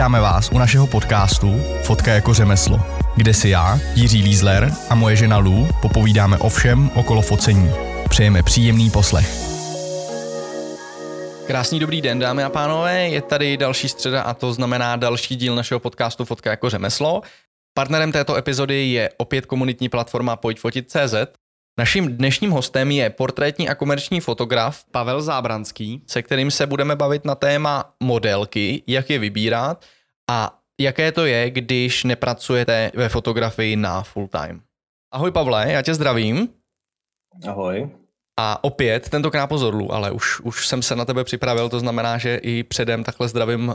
Vítáme vás u našeho podcastu Fotka jako řemeslo, kde si já, Jiří Lízler a moje žena Lou popovídáme o všem okolo focení. Přejeme příjemný poslech. Krásný dobrý den, dámy a pánové, je tady další středa a to znamená další díl našeho podcastu Fotka jako řemeslo. Partnerem této epizody je opět komunitní platforma Pojďfotit.cz, Naším dnešním hostem je portrétní a komerční fotograf Pavel Zábranský, se kterým se budeme bavit na téma modelky, jak je vybírat a jaké to je, když nepracujete ve fotografii na full time. Ahoj Pavle, já tě zdravím. Ahoj. A opět, tentokrát pozorlu, ale už, už jsem se na tebe připravil, to znamená, že i předem takhle zdravím uh,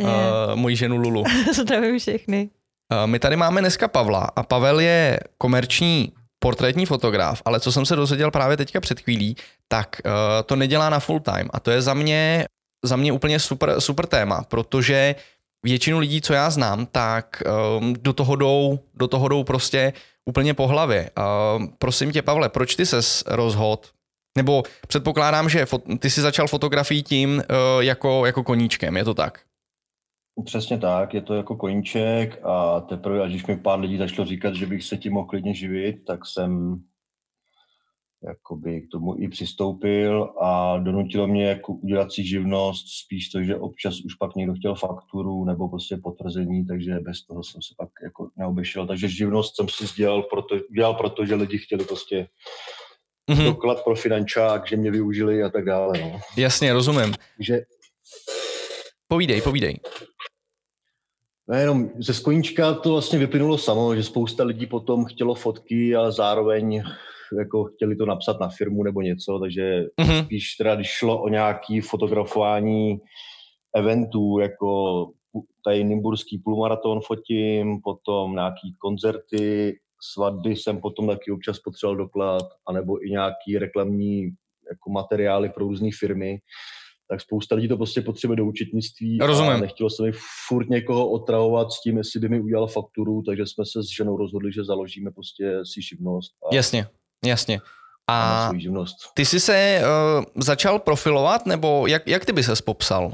moji ženu Lulu. zdravím všechny. Uh, my tady máme dneska Pavla a Pavel je komerční portrétní fotograf, ale co jsem se dozvěděl právě teďka před chvílí, tak uh, to nedělá na full time a to je za mě, za mě úplně super, super téma, protože většinu lidí, co já znám, tak um, do toho jdou, do toho jdou prostě úplně po hlavě. Uh, prosím tě, Pavle, proč ty ses rozhod? Nebo předpokládám, že fo- ty jsi začal fotografii tím uh, jako, jako koníčkem, je to tak? Přesně tak, je to jako koníček a teprve, až když mi pár lidí začalo říkat, že bych se tím mohl klidně živit, tak jsem jakoby k tomu i přistoupil a donutilo mě jako udělat si živnost, spíš to, že občas už pak někdo chtěl fakturu nebo prostě potvrzení, takže bez toho jsem se pak jako neobešel. Takže živnost jsem si dělal proto, dělal proto, že lidi chtěli prostě mm-hmm. doklad pro finančák, že mě využili a tak dále. No. Jasně, rozumím. Že... Povídej, povídej. Nejenom ze skoníčka to vlastně vyplynulo samo, že spousta lidí potom chtělo fotky, ale zároveň jako chtěli to napsat na firmu nebo něco, takže mm-hmm. spíš teda když šlo o nějaký fotografování eventů, jako tady Nymburský půlmaraton fotím, potom nějaký koncerty, svatby jsem potom taky občas potřeboval doklad, anebo i nějaký reklamní jako materiály pro různé firmy tak spousta lidí to prostě potřebuje do účetnictví. Rozumím. A nechtělo se mi furt někoho otravovat s tím, jestli by mi udělal fakturu, takže jsme se s ženou rozhodli, že založíme prostě si živnost. A jasně, jasně. A ty jsi se uh, začal profilovat, nebo jak, jak ty by ses popsal, uh,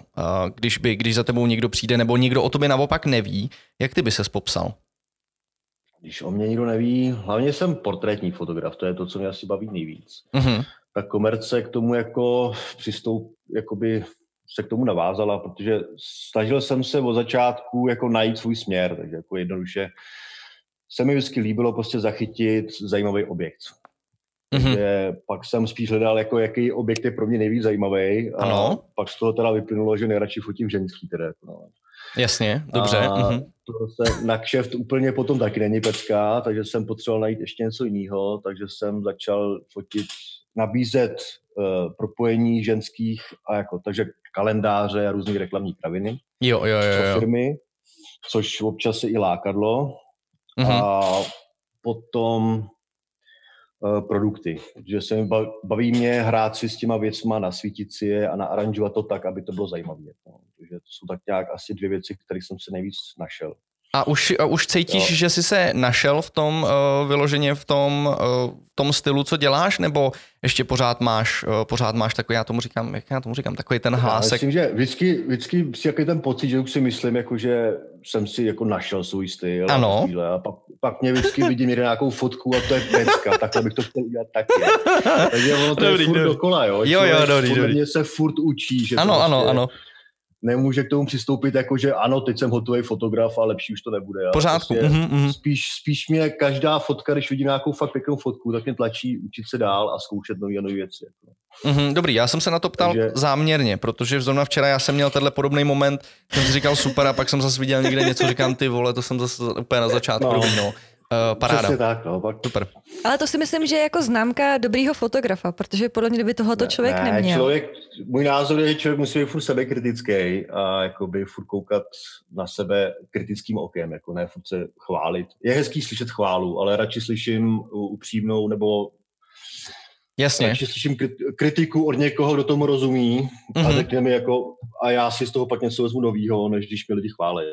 když, by, když za tebou někdo přijde, nebo někdo o tobě naopak neví, jak ty by ses popsal? Když o mě nikdo neví, hlavně jsem portrétní fotograf, to je to, co mě asi baví nejvíc. Uh-huh ta komerce k tomu jako přistoup, jakoby se k tomu navázala, protože snažil jsem se od začátku jako najít svůj směr, takže jako jednoduše se mi vždycky líbilo prostě zachytit zajímavý objekt. Mm-hmm. Pak jsem spíš hledal, jako jaký objekt je pro mě nejvíc zajímavý a ano. pak z toho teda vyplynulo, že nejradši fotím ženský teda. No. Jasně, dobře. A mm-hmm. to se na kšeft úplně potom taky není pecká, takže jsem potřeboval najít ještě něco jiného, takže jsem začal fotit nabízet uh, propojení ženských a jako, takže kalendáře a různé reklamní kraviny. Jo, jo, jo, jo. firmy, což občas se i lákadlo. Mm-hmm. A potom uh, produkty, protože se mi baví mě hrát si s těma věcma, nasvítit si je a naaranžovat to tak, aby to bylo zajímavé. No. Takže to jsou tak nějak asi dvě věci, které jsem se nejvíc našel. A už, a už cítíš, jo. že jsi se našel v tom uh, vyloženě v tom, uh, tom stylu, co děláš, nebo ještě pořád máš, uh, pořád máš takový, já tomu říkám, jak já tomu říkám, takový ten hlásek? Já myslím, že vždycky, vždycky si jaký ten pocit, že už si myslím, jako, že jsem si jako našel svůj styl. Ano. A, a pak, pak mě vždycky vidím někde nějakou fotku a to je pecka, takhle bych to chtěl udělat taky. Takže ono to dobrý, je furt dobrý. dokola, jo. Jo, jo, dobrý, dobrý. se furt učí, že ano, ano, ano nemůže k tomu přistoupit jako, že ano, teď jsem hotový fotograf a lepší už to nebude. Pořádku. Prostě mm-hmm. spíš, spíš mě každá fotka, když vidím nějakou fakt pěknou fotku, tak mě tlačí učit se dál a zkoušet nové a nové věci. Mm-hmm, dobrý, já jsem se na to ptal Takže... záměrně, protože zrovna včera já jsem měl tenhle podobný moment, jsem si říkal super a pak jsem zase viděl někde něco, říkám ty vole, to jsem zase úplně na začátku no. no. Uh, paráda. Přesně tak, no, pak... Super. Ale to si myslím, že je jako známka dobrýho fotografa, protože podle mě by tohoto člověk ne, neměl. Člověk, můj názor je, že člověk musí být furt sebekritický a jakoby furt koukat na sebe kritickým okem, jako ne furt se chválit. Je hezký slyšet chválu, ale radši slyším upřímnou nebo Jasně. Takže slyším kritiku od někoho, kdo tomu rozumí mm-hmm. a mhm. řekne mi jako, a já si z toho pak něco vezmu novýho, než když mě lidi chválí.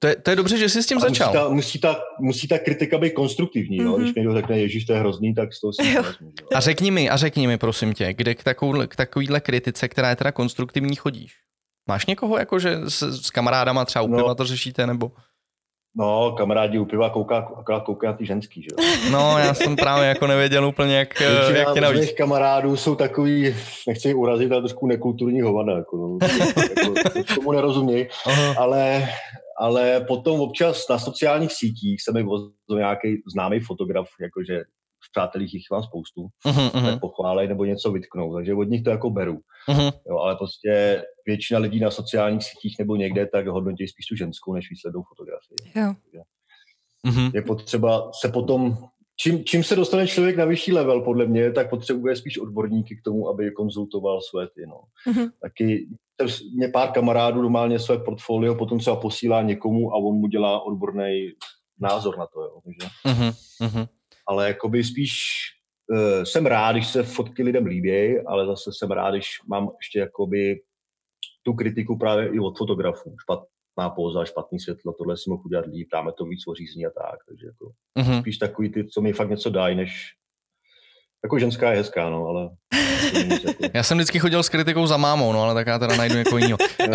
To je, to je dobře, že jsi s tím a začal. Musí ta, musí, ta, musí ta kritika být konstruktivní, mm-hmm. no? když mi někdo řekne, ježíš, to je hrozný, tak z toho si vezmu. Jo. A řekni mi, a řekni mi, prosím tě, kde k, takovou, k takovýhle kritice, která je teda konstruktivní, chodíš? Máš někoho, jako že s, s kamarádama třeba u no. to řešíte, nebo? No, kamarádi u piva kouká, akorát kouká na ty ženský, že jo? No, já jsem právě jako nevěděl úplně, jak, jak tě navíc. kamarádů jsou takový, nechci je urazit, ale trošku nekulturní hovada, jako, no. jako tomu nerozumějí, ale, ale potom občas na sociálních sítích se mi vozil nějaký známý fotograf, jakože přátelích jich mám spoustu, uh-huh, uh-huh. pochválej nebo něco vytknou, takže od nich to jako beru. Uh-huh. Jo, ale prostě většina lidí na sociálních sítích nebo někde tak hodnotí spíš tu ženskou, než výslednou fotografii. Jo. Uh-huh. Je potřeba se potom, čím, čím se dostane člověk na vyšší level, podle mě, tak potřebuje spíš odborníky k tomu, aby konzultoval své ty. No. Uh-huh. Taky mě pár kamarádů normálně své portfolio potom třeba posílá někomu a on mu dělá odborný názor na to. Jo. Takže, uh-huh. Ale jakoby spíš uh, jsem rád, když se fotky lidem líbí, ale zase jsem rád, když mám ještě jakoby tu kritiku právě i od fotografů. Špatná póza, špatný světlo, tohle si mohu udělat líp, dáme to víc ořízní a tak. Takže jako mm-hmm. spíš takový ty, co mi fakt něco dají, než jako ženská je hezká, no, ale... já jsem vždycky chodil s kritikou za mámou, no, ale tak já teda najdu někoho jiného. uh,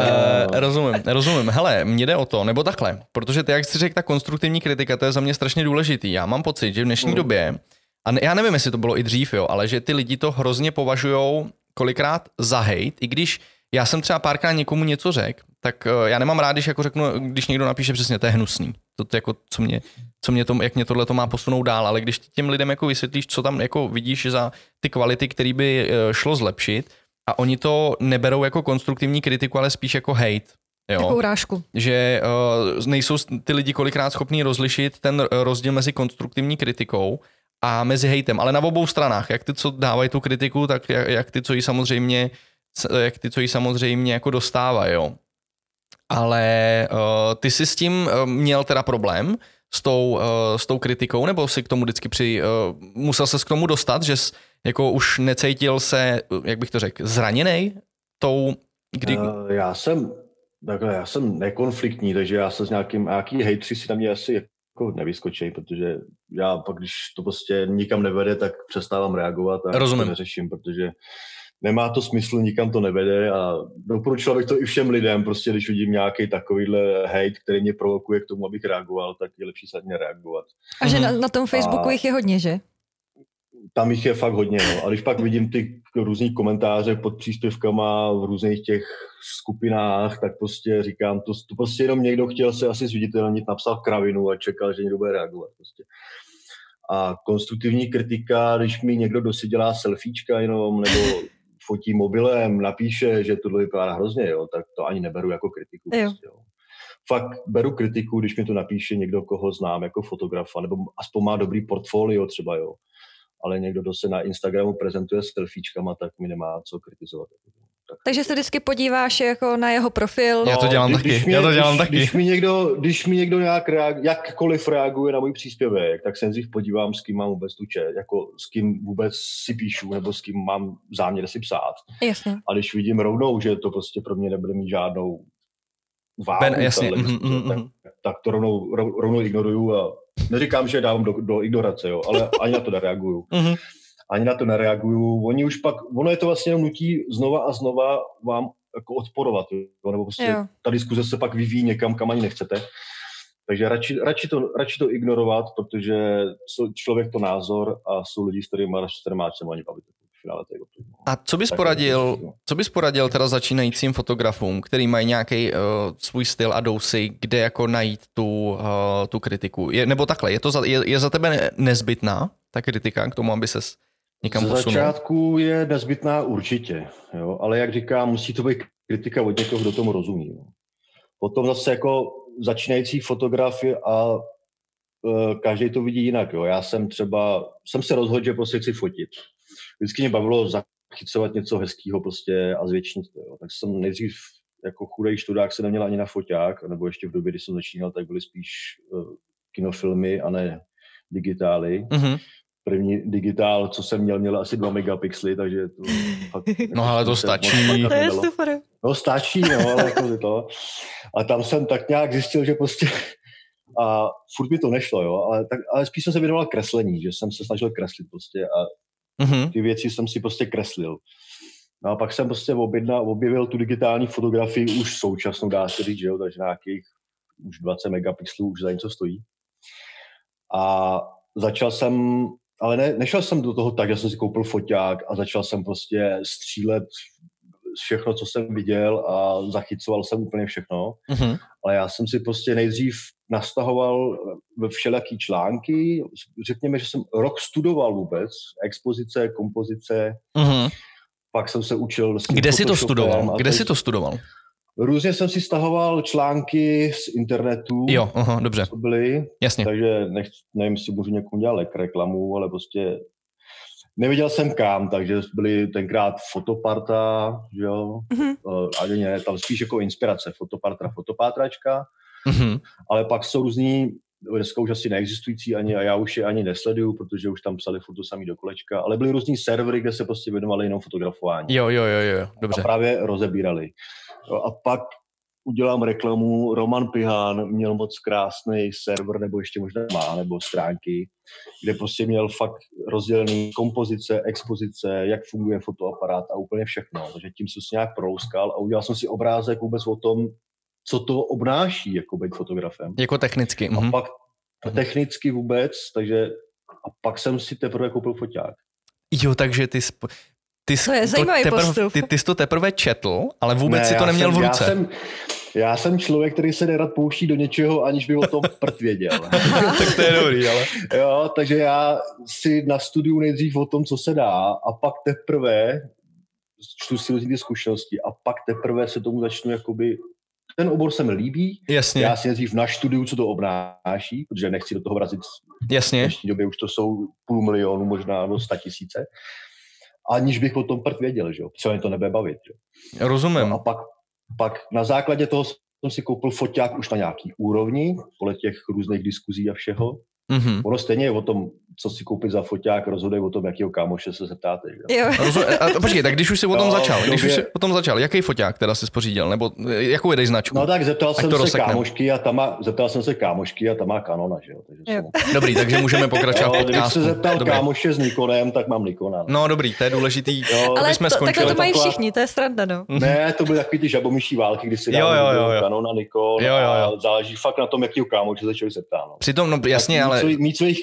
rozumím, rozumím. Hele, mně jde o to, nebo takhle, protože ty, jak jsi řekl, ta konstruktivní kritika, to je za mě strašně důležitý. Já mám pocit, že v dnešní mm. době, a já nevím, jestli to bylo i dřív, jo, ale že ty lidi to hrozně považují kolikrát za hate, i když já jsem třeba párkrát někomu něco řekl, tak uh, já nemám rád, když jako řeknu, když někdo napíše přesně, to je hnusný. To, je jako, co mě, co mě to, jak mě tohle to má posunout dál, ale když těm lidem jako vysvětlíš, co tam jako vidíš za ty kvality, které by uh, šlo zlepšit, a oni to neberou jako konstruktivní kritiku, ale spíš jako hate. Jo? Jako urážku. Že uh, nejsou ty lidi kolikrát schopní rozlišit ten rozdíl mezi konstruktivní kritikou a mezi hejtem, ale na obou stranách, jak ty, co dávají tu kritiku, tak jak, jak ty, co ji samozřejmě jak ty, co ji samozřejmě jako dostávají, jo. Ale uh, ty jsi s tím uh, měl teda problém s tou, uh, s tou kritikou, nebo si k tomu vždycky při, uh, musel se k tomu dostat, že jsi jako už necítil se, jak bych to řekl, zraněný tou, kdy... Uh, já jsem, takhle, já jsem nekonfliktní, takže já se s nějakým, nějaký hejtři si na mě asi jako nevyskočí, protože já pak, když to prostě nikam nevede, tak přestávám reagovat a Rozumím. to neřeším, protože nemá to smysl, nikam to nevede a doporučil bych to i všem lidem, prostě když vidím nějaký takovýhle hate, který mě provokuje k tomu, abych reagoval, tak je lepší se reagovat. A že na, na tom Facebooku a jich je hodně, že? Tam jich je fakt hodně, no. A když pak vidím ty různý komentáře pod příspěvkama v různých těch skupinách, tak prostě říkám, to, to prostě jenom někdo chtěl se asi zviditelnit, napsal kravinu a čekal, že někdo bude reagovat. Prostě. A konstruktivní kritika, když mi někdo dosi dělá selfiečka jenom, nebo fotí mobilem, napíše, že tohle vypadá hrozně, jo, tak to ani neberu jako kritiku. Jo. Prostě, jo. Fakt beru kritiku, když mi to napíše někdo, koho znám jako fotografa, nebo aspoň má dobrý portfolio třeba, jo. Ale někdo, kdo se na Instagramu prezentuje s selfiečkama, tak mi nemá co kritizovat. Tak. Takže se vždycky podíváš jako na jeho profil. No, já to dělám když, taky. Když mě, já to dělám když, taky. Když mi někdo, když mi někdo nějak reag, jakkoliv reaguje na můj příspěvek, tak se nejdřív podívám, s kým mám vůbec tu čet, jako s kým vůbec si píšu, nebo s kým mám záměr si psát. Jasně. A když vidím rovnou, že to prostě pro mě nebude mít žádnou váhu, ben, jasně. mm, mm, tak, tak, to rovnou, rovnou ignoruju a neříkám, že dávám do, do ignorace, jo, ale ani na to nereaguju. Ani na to nereagují. Oni už pak, ono je to vlastně nutí znova a znova vám jako odporovat, jo? nebo prostě jo. ta diskuze se pak vyvíjí někam, kam ani nechcete. Takže radši, radši, to, radši to ignorovat, protože člověk to názor a jsou lidi, s kterými má se ani bavit. A co bys poradil, co bys poradil teda začínajícím fotografům, který mají nějaký uh, svůj styl a dousy, kde jako najít tu, uh, tu kritiku? Je, nebo takhle, je, to za, je, je za tebe nezbytná ta kritika k tomu, aby ses někam Ze posunul? začátku je nezbytná určitě, jo, ale jak říkám, musí to být kritika od někoho, kdo tomu rozumí. Jo. Potom zase jako začínající fotografie a uh, každý to vidí jinak. Jo. Já jsem třeba, jsem se rozhodl, že prostě chci fotit. Vždycky mě bavilo zachycovat něco hezkého prostě a zvětšit to. Jo. Tak jsem nejdřív jako chudej študák se neměl ani na foťák, nebo ještě v době, kdy jsem začínal, tak byly spíš uh, kinofilmy a ne digitály. Mm-hmm první digitál, co jsem měl, měl asi 2 megapixely, takže to fakt, No ale to stačí. To je super. No stačí, no, ale jako to. A tam jsem tak nějak zjistil, že prostě a furt mi to nešlo, jo, ale, tak, ale spíš jsem se věnoval kreslení, že jsem se snažil kreslit prostě a mm-hmm. ty věci jsem si prostě kreslil. No a pak jsem prostě objedna, objevil tu digitální fotografii už současnou, dá se říct, že jo, takže nějakých už 20 megapixelů už za něco stojí. A začal jsem, ale ne, nešel jsem do toho tak, že jsem si koupil foťák a začal jsem prostě střílet všechno, co jsem viděl a zachycoval jsem úplně všechno. Mm-hmm. Ale já jsem si prostě nejdřív nastahoval ve všelijaký články. Řekněme, že jsem rok studoval vůbec expozice, kompozice. Mm-hmm. Pak jsem se učil... S Kde jsi to studoval? Kde jsi to studoval? Různě jsem si stahoval články z internetu. Jo, aha, dobře. To byly. Jasně. Takže nech, nevím, jestli můžu někomu dělat reklamu, ale prostě neviděl jsem kam, takže byly tenkrát fotoparta, že jo, mm-hmm. ani ne, tam spíš jako inspirace, fotoparta, fotopátračka, mm-hmm. ale pak jsou různý, dneska už asi neexistující ani a já už je ani nesleduju, protože už tam psali foto samý do kolečka, ale byly různý servery, kde se prostě věnovali jenom fotografování. Jo, jo, jo, jo, dobře. A právě rozebírali. A pak udělám reklamu, Roman Pihán měl moc krásný server, nebo ještě možná má, nebo stránky, kde prostě měl fakt rozdělený kompozice, expozice, jak funguje fotoaparát a úplně všechno. Takže tím jsem se nějak prolouskal a udělal jsem si obrázek vůbec o tom, co to obnáší, jako být fotografem. Jako technicky. A mm-hmm. pak technicky vůbec, takže a pak jsem si teprve koupil foťák. Jo, takže ty, sp- ty to je zajímavý teprv, postup. Ty, ty jsi to teprve četl, ale vůbec ne, si to neměl jsem, v ruce. Já jsem, já jsem člověk, který se nerad pouští do něčeho, aniž by o tom prd věděl. tak to je dobrý, ale... Jo, takže já si na studiu nejdřív o tom, co se dá a pak teprve čtu si různé ty zkušenosti a pak teprve se tomu začnu jakoby ten obor se mi líbí. Jasně. Já si nejdřív na studiu, co to obnáší, protože nechci do toho vrazit. Jasně. V dnešní době už to jsou půl milionu, možná do sta tisíce aniž bych o tom prd věděl, že jo. Co mě to nebude bavit, že Rozumím. No a pak, pak na základě toho jsem si koupil foťák už na nějaký úrovni, podle těch různých diskuzí a všeho. Mm-hmm. Ono stejně je o tom, co si koupit za foťák, rozhoduje o tom, jakýho kámoše se zeptáte. Že? Jo. Rozum- a, počkej, tak když už si o tom no, začal, když už si o tom začal, jaký foťák teda si spořídil, nebo jakou jedeš značku? No tak zeptal jsem se rozseknem. kámošky a tam má, zeptal jsem se kámošky a tam má Canona, že jo. Takže jo. Jsem... Dobrý, takže můžeme pokračovat no, Když se zeptal dobrý. kámoše s Nikonem, tak mám Nikona. No, no dobrý, to je důležitý. Jo, Ale jsme to, takhle to mají taková... všichni, to je sranda, no. Ne, to byly takový ty žabomyší války, kdy si jo, jo, jo, jo. Canona, Nikon jo, jo, jo. záleží fakt na tom, jakýho kámoše se člověk zeptá. No. Přitom, no jasně, ale... Mít svých,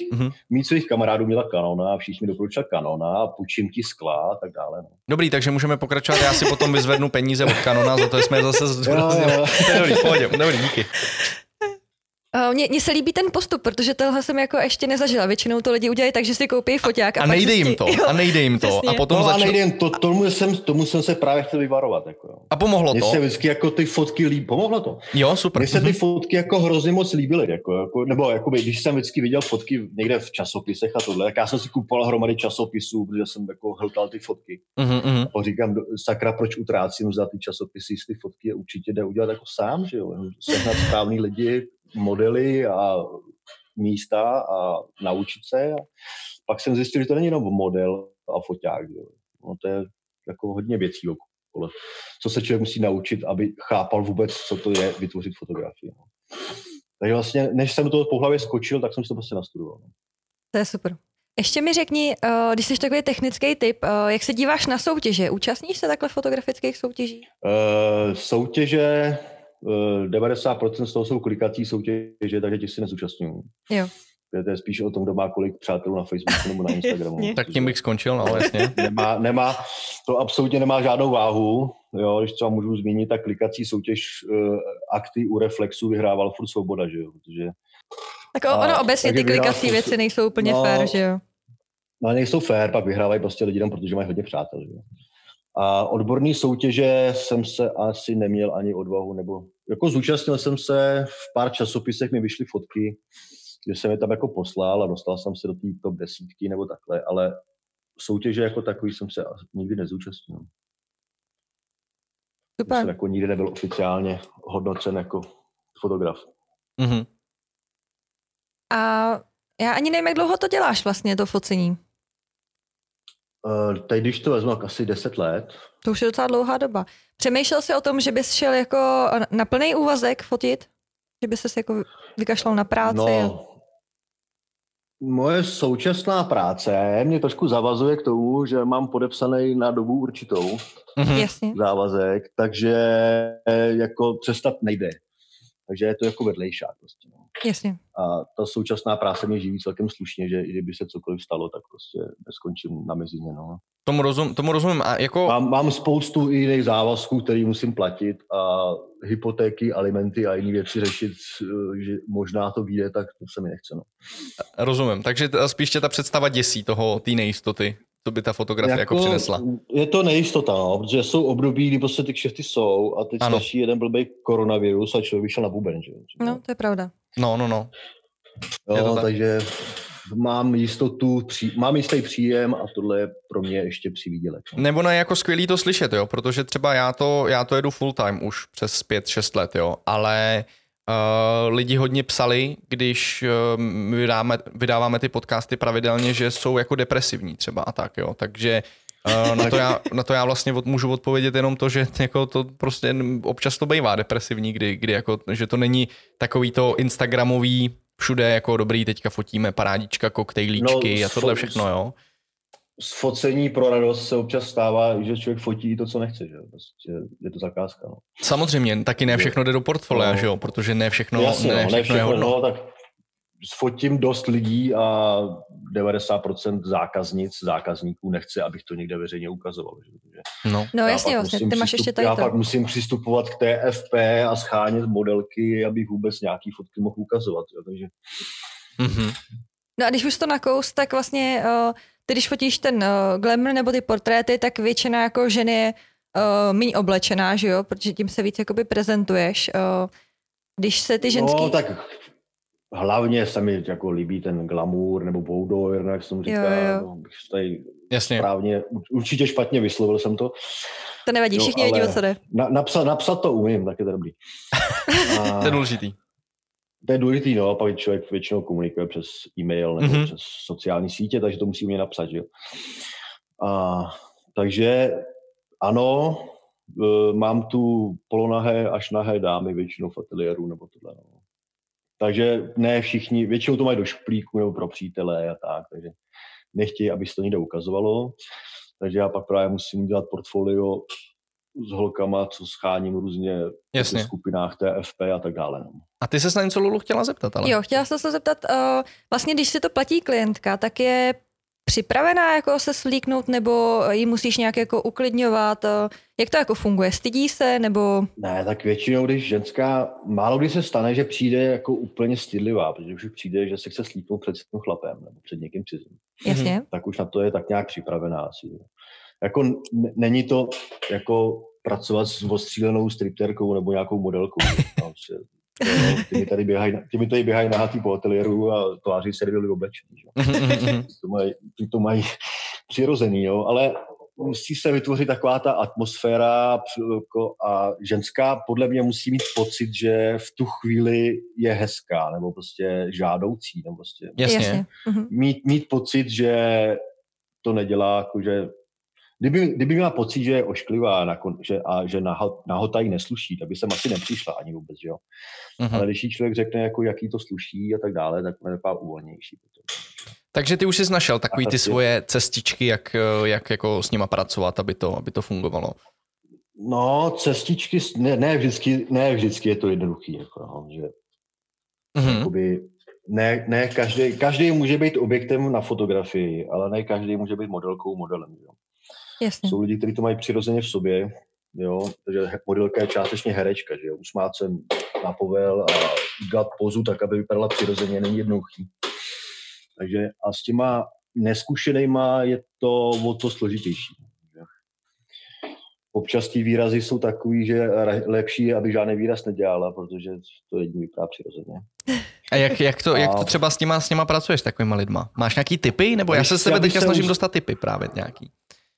mít svých kamarádů měla Canona a všichni doporučili Canona a půjčím ti skla a tak dále. No. Dobrý, takže můžeme pokračovat. Já si potom vyzvednu peníze od Canona, za to jsme zase zdůraznili. Dobrý, pohodě, dobrý, díky. Mně se líbí ten postup, protože tohle jsem jako ještě nezažila. Většinou to lidi udělají tak, že si koupí foťák. A, a nejde jim to. Jo, a nejde jim to. Přesně. A potom no, začal... a nejde jim to. Tomu jsem, tomu jsem se právě chtěl vyvarovat. Jako, jo. A pomohlo Mně to? se vždycky jako ty fotky líbí. Pomohlo to. Jo, super. Mně se ty fotky jako hrozně moc líbily. Jako, jako, nebo jakoby, když jsem vždycky viděl fotky někde v časopisech a tohle, tak já jsem si kupoval hromady časopisů, protože jsem jako hltal ty fotky. Mm-hmm. A říkám, sakra, proč utrácím za ty časopisy, ty fotky je určitě jde udělat jako sám, že jo. Sehnat správný lidi, modely a místa a naučit se. A pak jsem zjistil, že to není jenom model a foťák. Jo. No, to je jako hodně věcí okolo. Co se člověk musí naučit, aby chápal vůbec, co to je vytvořit fotografii. No. Takže vlastně, než jsem do toho po hlavě skočil, tak jsem si to prostě nastudoval. No. To je super. Ještě mi řekni, eh, když jsi takový technický typ, eh, jak se díváš na soutěže? Účastníš se takhle fotografických soutěží? Uh, soutěže 90% z toho jsou klikací soutěže, takže těch si nezúčastňují. Jo. To je spíš o tom, kdo má kolik přátelů na Facebooku nebo na Instagramu. tak tím bych skončil, no jasně. nemá, nemá, to absolutně nemá žádnou váhu. Jo, když třeba můžu zmínit, tak klikací soutěž uh, akty u Reflexu vyhrával furt Svoboda, že jo? Protože, tak ono obecně ty klikací věci nejsou úplně no, fér, že jo? No, nejsou fér, pak vyhrávají prostě lidi protože mají hodně přátel, že jo? A odborné soutěže jsem se asi neměl ani odvahu, nebo jako zúčastnil jsem se, v pár časopisech mi vyšly fotky, že jsem je tam jako poslal a dostal jsem se do té top desítky nebo takhle, ale soutěže jako takový jsem se nikdy nezúčastnil. Super. Jsem jako nikdy nebyl oficiálně hodnocen jako fotograf. Mm-hmm. A já ani nevím, jak dlouho to děláš vlastně, to focení. Uh, teď, když to vezmu, asi 10 let. To už je docela dlouhá doba. Přemýšlel jsi o tom, že bys šel jako na plný úvazek fotit? Že bys se jako vykašlal na práci? No, Moje současná práce mě trošku zavazuje k tomu, že mám podepsaný na dobu určitou mm-hmm. závazek, takže jako přestat nejde. Takže je to jako vedlejšák. Prostě, no. Jasně. A ta současná práce mě živí celkem slušně, že i kdyby se cokoliv stalo, tak prostě neskončím na mezině. No. Tomu, rozum, tomu rozumím. A jako... mám, mám spoustu jiných závazků, který musím platit a hypotéky, alimenty a jiné věci řešit, že možná to vyjde, tak to se mi nechce. No. Rozumím. Takže spíš tě ta představa děsí toho, té nejistoty co by ta fotografie jako, jako přinesla? Je to nejistota, no, protože jsou období, kdy prostě ty kšefty jsou a teď ano. stačí jeden blbý koronavirus a člověk vyšel na buben. Že? No, to je pravda. No, no, no. Jo, tak. takže mám jistotu, pří, mám jistý příjem a tohle je pro mě ještě přivídělek. No. Nebo ne, jako skvělý to slyšet, jo, protože třeba já to, já to jedu full time už přes 5-6 let, jo, ale Uh, lidi hodně psali, když uh, vydáme, vydáváme ty podcasty pravidelně, že jsou jako depresivní třeba a tak, jo. Takže uh, na, to já, na to já vlastně od, můžu odpovědět jenom to, že jako to prostě občas to bývá depresivní, kdy, kdy jako, že to není takový to instagramový všude jako dobrý, teďka fotíme parádička, koktejlíčky no, a tohle všechno, jo z focení pro radost se občas stává, že člověk fotí to, co nechce, že prostě je to zakázka. No. Samozřejmě, taky ne všechno jde do portfolia, no. že jo, protože ne všechno, Jasně, ne, no, všechno, ne všechno je hodno. No, tak fotím dost lidí a 90% zákaznic, zákazníků nechce, abych to někde veřejně ukazoval. Že? No, no jasně, vlastně, ty máš ještě tady Já to. pak musím přistupovat k TFP a schánět modelky, abych vůbec nějaký fotky mohl ukazovat. Jo? Takže... Mm-hmm. No a když už to nakous, tak vlastně uh, ty když fotíš ten uh, glamour nebo ty portréty, tak většina jako ženy je uh, méně oblečená, že jo, protože tím se víc jakoby prezentuješ. Uh, když se ty ženský... No, tak hlavně se mi jako líbí ten glamour nebo boudoir, jak jsem říkal, jo, jo. No, bych tady Jasně. správně, určitě špatně vyslovil jsem to. To nevadí, všichni vědí, o co jde. Na, napsat, napsat to umím, tak je to dobrý. A... to je důležitý. To je důležitý, no, pak člověk většinou komunikuje přes e-mail nebo mm-hmm. přes sociální sítě, takže to musí mě napsat, jo. A, takže ano, e, mám tu polonahé až nahé dámy většinou v ateliéru nebo tohle. No. Takže ne všichni, většinou to mají do šuplíku nebo pro přítele a tak, takže nechtějí, aby se to někde ukazovalo. Takže já pak právě musím dělat portfolio s holkama, co scháním různě Jasně. v skupinách TFP a tak dále. No. A ty se na něco Lulu chtěla zeptat, ale? Jo, chtěla jsem se zeptat, uh, vlastně když si to platí klientka, tak je připravená jako se slíknout, nebo ji musíš nějak jako uklidňovat? Uh, jak to jako funguje? Stydí se, nebo... Ne, tak většinou, když ženská, málo kdy se stane, že přijde jako úplně stydlivá, protože už přijde, že se chce slíknout před tím chlapem nebo před někým cizím. Jasně. Tak už na to je tak nějak připravená asi jako n- není to jako pracovat s ostřílenou stripterkou nebo nějakou modelkou. No, ty mi tady běhají, ty mi tady běhají nahatý po ateliéru a tváří se byli oblečení. to mají, ty to mají přirozený, jo? ale musí se vytvořit taková ta atmosféra jako, a ženská podle mě musí mít pocit, že v tu chvíli je hezká nebo prostě žádoucí. Nebo prostě Jasně. Mhm. Mít, mít pocit, že to nedělá, jako že Kdyby, kdyby měla pocit, že je ošklivá na, že, a že nahota jí nesluší, tak by sem asi nepřišla ani vůbec, jo. Uh-huh. Ale když jí člověk řekne, jako, jaký to sluší a tak dále, tak je taková uvolnější. Takže ty už jsi našel takový ty svoje cestičky, jak, jak jako s nima pracovat, aby to, aby to fungovalo. No, cestičky, ne, ne, vždycky, ne vždycky je to jednoduchý. Jako, no, že, uh-huh. jakoby, ne, ne každý, každý může být objektem na fotografii, ale ne každý může být modelkou, modelem. Jo. Jasně. Jsou lidi, kteří to mají přirozeně v sobě, jo, takže modelka je částečně herečka, že jo, usmát se na povel a udělat pozu tak, aby vypadala přirozeně, není jednoduchý. Takže a s těma neskušenýma je to o to složitější. Občas ty výrazy jsou takový, že lepší je, aby žádný výraz nedělala, protože to jediný vypadá přirozeně. A jak, jak, to, a... jak to třeba s nima, s nima pracuješ s takovýma lidma? Máš nějaký typy? Nebo já se s tebe teďka snažím dostat typy právě nějaký.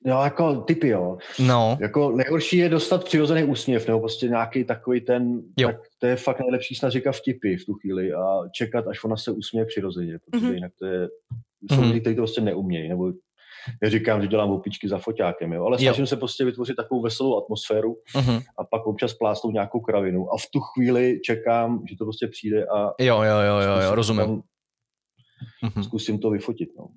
Jo, jako typy, jo. No. Jako nejhorší je dostat přirozený úsměv, nebo prostě nějaký takový ten, jo. tak to je fakt nejlepší snad říkat vtipy v tu chvíli a čekat, až ona se usměje přirozeně, protože mm-hmm. jinak to je, jsou mm-hmm. lidi, kteří to prostě neumějí, nebo já říkám, že dělám opičky za foťákem, jo, ale snažím jo. se prostě vytvořit takovou veselou atmosféru mm-hmm. a pak občas plásnout nějakou kravinu a v tu chvíli čekám, že to prostě přijde a... Jo, jo, jo, jo, jo rozumím. mm-hmm. zkusím to vyfotit. No.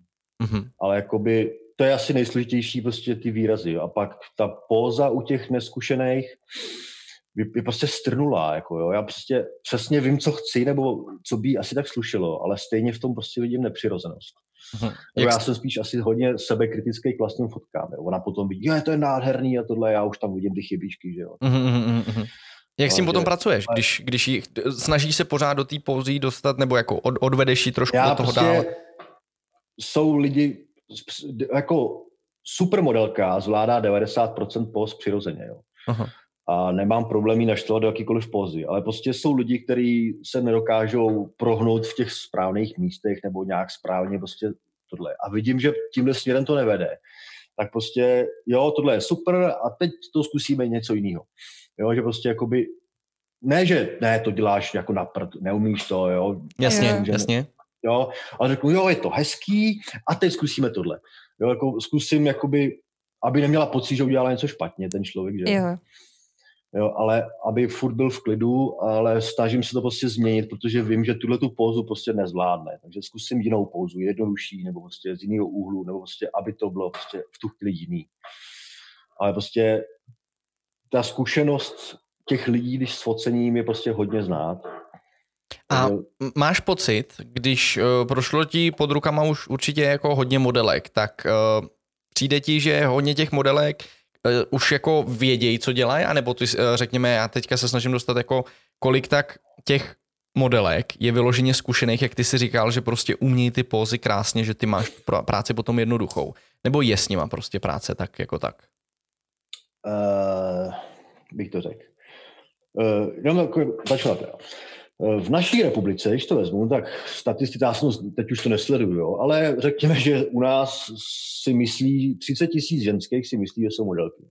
Mm-hmm. Ale jakoby to je asi nejsložitější prostě ty výrazy. A pak ta póza u těch neskušených je prostě strnulá. Jako jo. Já prostě přesně vím, co chci, nebo co by asi tak slušelo, ale stejně v tom prostě vidím nepřirozenost. Uh-huh. Já jsem spíš asi hodně sebekritický k vlastním fotkám. Jo. Ona potom vidí, je to je nádherný a tohle, já už tam vidím ty chybičky. Že jo. Uh-huh, uh-huh. Jak s tím potom pracuješ, když, když jí, snažíš se pořád do té pózy dostat, nebo jako od, odvedeš ji trošku já do toho prostě dál? Jsou lidi, jako supermodelka zvládá 90% póz přirozeně, jo. Aha. A nemám problémy naštvat do jakýkoliv pózy, ale prostě jsou lidi, kteří se nedokážou prohnout v těch správných místech nebo nějak správně prostě tohle. A vidím, že tímhle směrem to nevede. Tak prostě, jo, tohle je super a teď to zkusíme něco jiného. Jo, že prostě jakoby, ne, že ne, to děláš jako na prd, neumíš to, jo. Jasně, jasně. Jo, ale řeknu, jo, je to hezký a teď zkusíme tohle. Jo, jako zkusím, jakoby, aby neměla pocit, že udělala něco špatně ten člověk, že? Jo. Jo, ale aby furt byl v klidu, ale snažím se to prostě změnit, protože vím, že tuhle tu pózu prostě nezvládne. Takže zkusím jinou pózu, jednodušší, nebo prostě z jiného úhlu, nebo prostě, aby to bylo prostě v tu chvíli jiný. Ale prostě ta zkušenost těch lidí, když s focením je prostě hodně znát. A máš pocit, když uh, prošlo ti pod rukama už určitě jako hodně modelek, tak uh, přijde ti, že hodně těch modelek uh, už jako vědějí, co dělají, anebo ty, řekněme, já teďka se snažím dostat jako kolik tak těch modelek je vyloženě zkušených, jak ty si říkal, že prostě umí ty pózy krásně, že ty máš práci potom jednoduchou. Nebo je s nima prostě práce tak jako tak? uh, bych to řekl. Uh, no, jako, začala teda. Uh, v naší republice, když to vezmu, tak statistiky, já jsem teď už to nesleduju, jo, ale řekněme, že u nás si myslí, 30 tisíc ženských si myslí, že jsou modelky.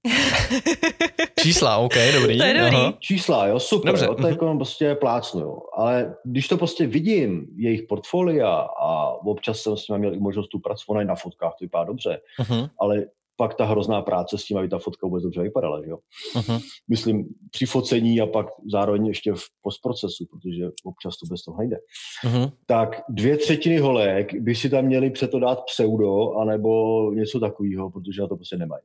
Čísla, OK, dobrý. To je dobrý. Aha. Čísla, jo, super, Dobře. jo, to je jako prostě plácnu, jo. Ale když to prostě vidím, jejich portfolia a občas jsem s nimi měl i možnost tu pracovat na fotkách, to vypadá dobře, uh-huh. ale pak ta hrozná práce s tím, aby ta fotka vůbec dobře vypadala. Jo? Uh-huh. Myslím při focení a pak zároveň ještě v postprocesu, protože občas to bez toho nejde. Uh-huh. Tak dvě třetiny holek by si tam měli přeto dát pseudo anebo něco takového, protože na to prostě nemají.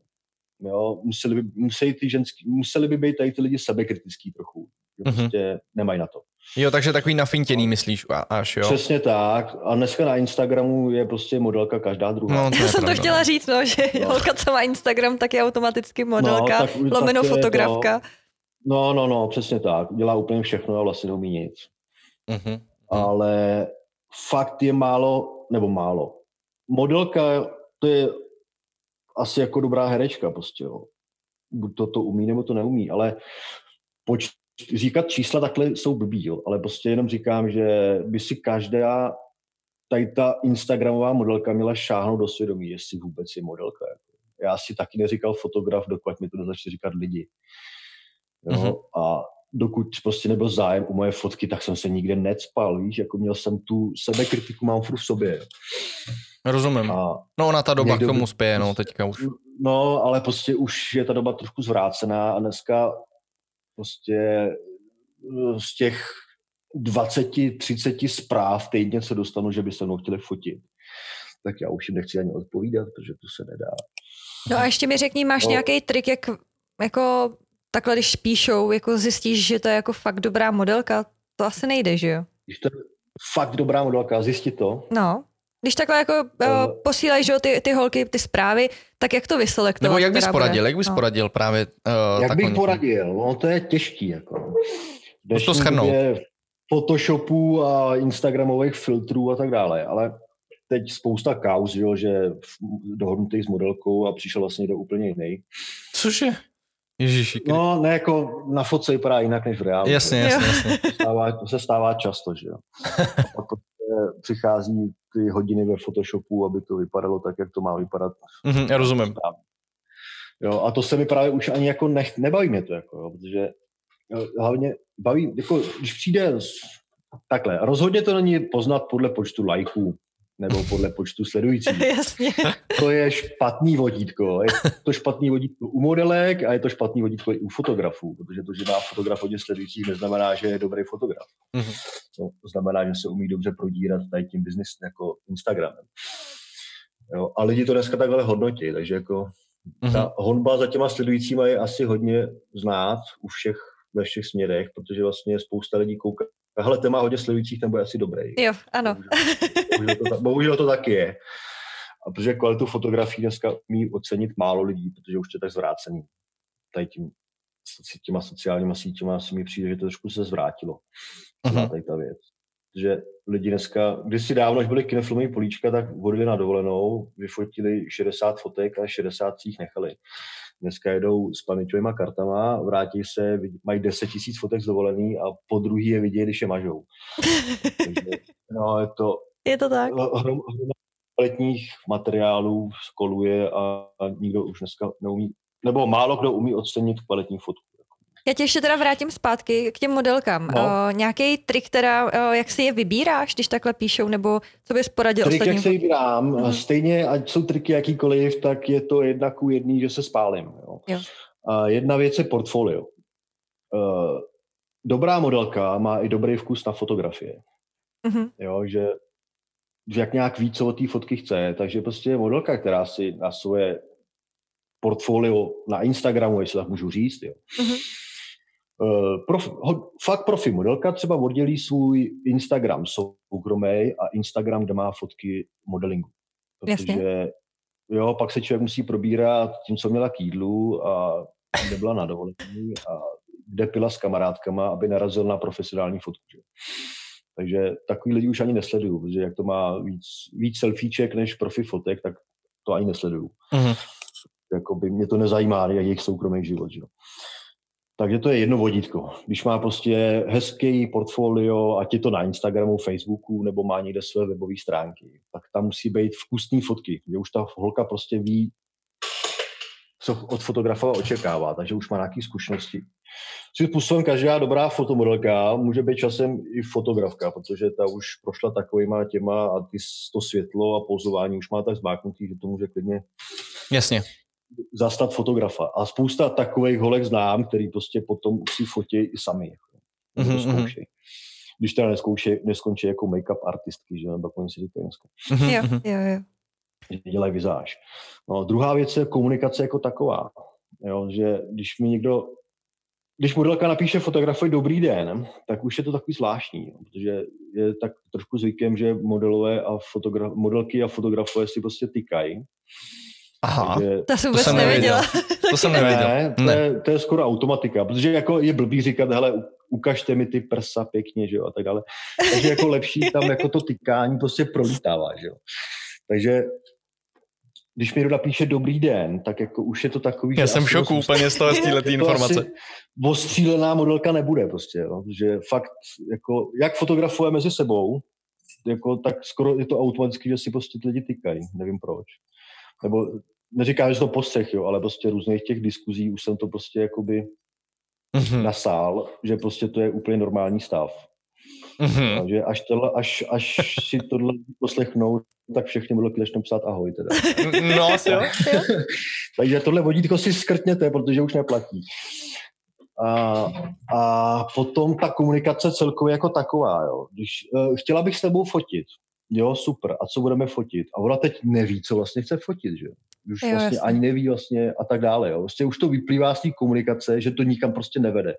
Jo? Museli, by, museli, ty ženský, museli by být tady ty lidi sebekritický trochu. Uh-huh. Prostě nemají na to. Jo, takže takový nafintěný myslíš až, jo? Přesně tak. A dneska na Instagramu je prostě modelka každá druhá. No, to jsem to chtěla říct, no, že no. holka, co má Instagram, tak je automaticky modelka, no, tak, lomeno tak fotografka. To, no, no, no, přesně tak. Dělá úplně všechno a vlastně neumí nic. Uh-huh. Ale fakt je málo, nebo málo. Modelka, to je asi jako dobrá herečka prostě, jo. Buď to to umí, nebo to neumí, ale poč- říkat čísla takhle jsou blbý, jo, ale prostě jenom říkám, že by si každá tady ta Instagramová modelka měla šáhnout do svědomí, jestli vůbec je modelka. Jako. Já si taky neříkal fotograf, dokud mi to nezačne říkat lidi. Jo? Mm-hmm. A dokud prostě nebyl zájem o moje fotky, tak jsem se nikde necpal, víš, jako měl jsem tu sebekritiku, mám furt v sobě. Rozumím. A no ona ta doba k tomu spěje, no teďka už. No, ale prostě už je ta doba trošku zvrácená a dneska prostě eh, z těch 20-30 zpráv týdně se dostanu, že by se mnou chtěli fotit. Tak já už jim nechci ani odpovídat, protože to se nedá. No a ještě mi řekni, máš no. nějaký trik, jak jako takhle, když píšou, jako zjistíš, že to je jako fakt dobrá modelka, to asi nejde, že jo? Když to je fakt dobrá modelka, zjistit to? No. Když takhle jako uh, posílají že, ty, ty holky ty zprávy, tak jak to vyselektovat? Nebo jak bys poradil, bude? jak bys no. poradil právě uh, Jak bych někým? poradil? No to je těžký. Jako. Můžu to schrnout. Photoshopů a Instagramových filtrů a tak dále, ale teď spousta kauz, jo, že dohodnutý s modelkou a přišel vlastně do úplně jiný. Cože? Ježiši. No, ne jako na fotce vypadá jinak než v reálu. Jasně, jasně, jasně. To, stává, to se stává často, že jo. A pak přichází ty hodiny ve Photoshopu, aby to vypadalo tak, jak to má vypadat. Mm-hmm, já rozumím. Jo, a to se mi právě už ani jako nech, nebaví mě to, jako, jo, protože jo, hlavně baví, jako, když přijde takhle, rozhodně to není poznat podle počtu lajků nebo podle počtu sledujících. Jasně. To je špatný vodítko. Je to špatný vodítko u modelek a je to špatný vodítko i u fotografů, protože to, že má fotograf hodně sledujících, neznamená, že je dobrý fotograf. Mm-hmm. To znamená, že se umí dobře prodírat tady tím biznis jako Instagramem. Jo, a lidi to dneska takhle hodnotí, takže jako mm-hmm. ta honba za těma sledujícíma je asi hodně znát u všech, ve všech směrech, protože vlastně spousta lidí kouká, hele, ten má hodně sledujících, ten bude asi dobrý. Jo, ano. Bohužel, bohužel, to, bohužel to taky je. A protože kvalitu fotografií dneska umí ocenit málo lidí, protože už je tak zvrácený. Tady tím, těma sociálníma sítěma si mi přijde, že to trošku se zvrátilo. Uh-huh. Tady ta věc. Že lidi dneska, když si dávno, až byli kinofilmový políčka, tak vodili na dovolenou, vyfotili 60 fotek a 60 jich nechali. Dneska jedou s paměťovými kartama, vrátí se, mají 10 tisíc fotek z dovolený a po druhý je vidět, když je mažou. Takže, no, je to, je to tak. Hrom, hrom, kvalitních materiálů skoluje a nikdo už dneska neumí, nebo málo kdo umí ocenit kvalitní fotku. Já tě ještě teda vrátím zpátky k těm modelkám. No. Uh, nějaký trik, teda, uh, jak si je vybíráš, když takhle píšou, nebo co bys poradil Trik, ostatním? jak se vybírám, uh-huh. stejně, ať jsou triky jakýkoliv, tak je to jedna ku jedný, že se spálím. Jo. Jo. Uh, jedna věc je portfolio. Uh, dobrá modelka má i dobrý vkus na fotografie. Uh-huh. Jo, že že jak nějak ví, co od té fotky chce, takže prostě modelka, která si na svoje portfolio na Instagramu, jestli tak můžu říct, jo. Mm-hmm. Uh, prof, ho, fakt profi modelka třeba oddělí svůj Instagram soukromý a Instagram, kde má fotky modelingu. Protože Jasně. jo, pak se člověk musí probírat tím, co měla k jídlu a kde byla na dovolení a kde pila s kamarádkama, aby narazil na profesionální fotku. Že? Takže takový lidi už ani nesleduju, protože jak to má víc, víc selfieček než profi fotek, tak to ani nesleduju. Mm-hmm. Jakoby mě to nezajímá, jak jejich soukromý život. Že? Takže to je jedno vodítko. Když má prostě hezký portfolio, ať je to na Instagramu, Facebooku, nebo má někde své webové stránky, tak tam musí být vkusný fotky, že už ta holka prostě ví, co od fotografa očekává, takže už má nějaké zkušenosti. Svým způsobem každá dobrá fotomodelka může být časem i fotografka, protože ta už prošla takovýma těma a ty, to světlo a pozování už má tak zmáknutý, že to může klidně Jasně. Zastat fotografa. A spousta takových holek znám, který prostě potom už si fotí i sami. Jako, mm-hmm. Když teda neskouší, neskončí jako make-up artistky, že nebo oni si říkají dneska. Mm-hmm. Jo, jo, jo. Dělají vizáž. No, druhá věc je komunikace jako taková. Jo, že když mi někdo když modelka napíše fotografii dobrý den, tak už je to takový zvláštní, protože je tak trošku zvykem, že modelové a fotograf, modelky a fotografové si prostě tykají. Aha, Takže, to jsem vůbec to nevěděla. to jsem nevěděl. Ne, to, Je, to je skoro automatika, protože jako je blbý říkat, hele, ukažte mi ty prsa pěkně, že jo, a tak dále. Takže jako lepší tam jako to tykání prostě prolítává, že jo. Takže když mi někdo napíše dobrý den, tak jako už je to takový... Já jsem v šoku úplně z toho, z této informace. Ostřílená modelka nebude prostě, jo? že fakt, jako, jak fotografuje mezi sebou, jako, tak skoro je to automaticky, že si prostě ty lidi tykají, nevím proč. Nebo neříkám, že to postřeh, jo, ale prostě různých těch diskuzí už jsem to prostě jakoby mm-hmm. nasál, že prostě to je úplně normální stav. Mm-hmm. Takže až, tohle, až, až si tohle poslechnou, tak všechny modelky začnou psát ahoj teda. No asi jo. Takže tohle vodítko si skrtněte, protože už neplatí. A, a potom ta komunikace celkově jako taková, jo. Když, uh, chtěla bych s tebou fotit, jo, super, a co budeme fotit? A ona teď neví, co vlastně chce fotit, že Už jo, vlastně jasný. ani neví vlastně a tak dále, jo. Vlastně už to vyplývá z té komunikace, že to nikam prostě nevede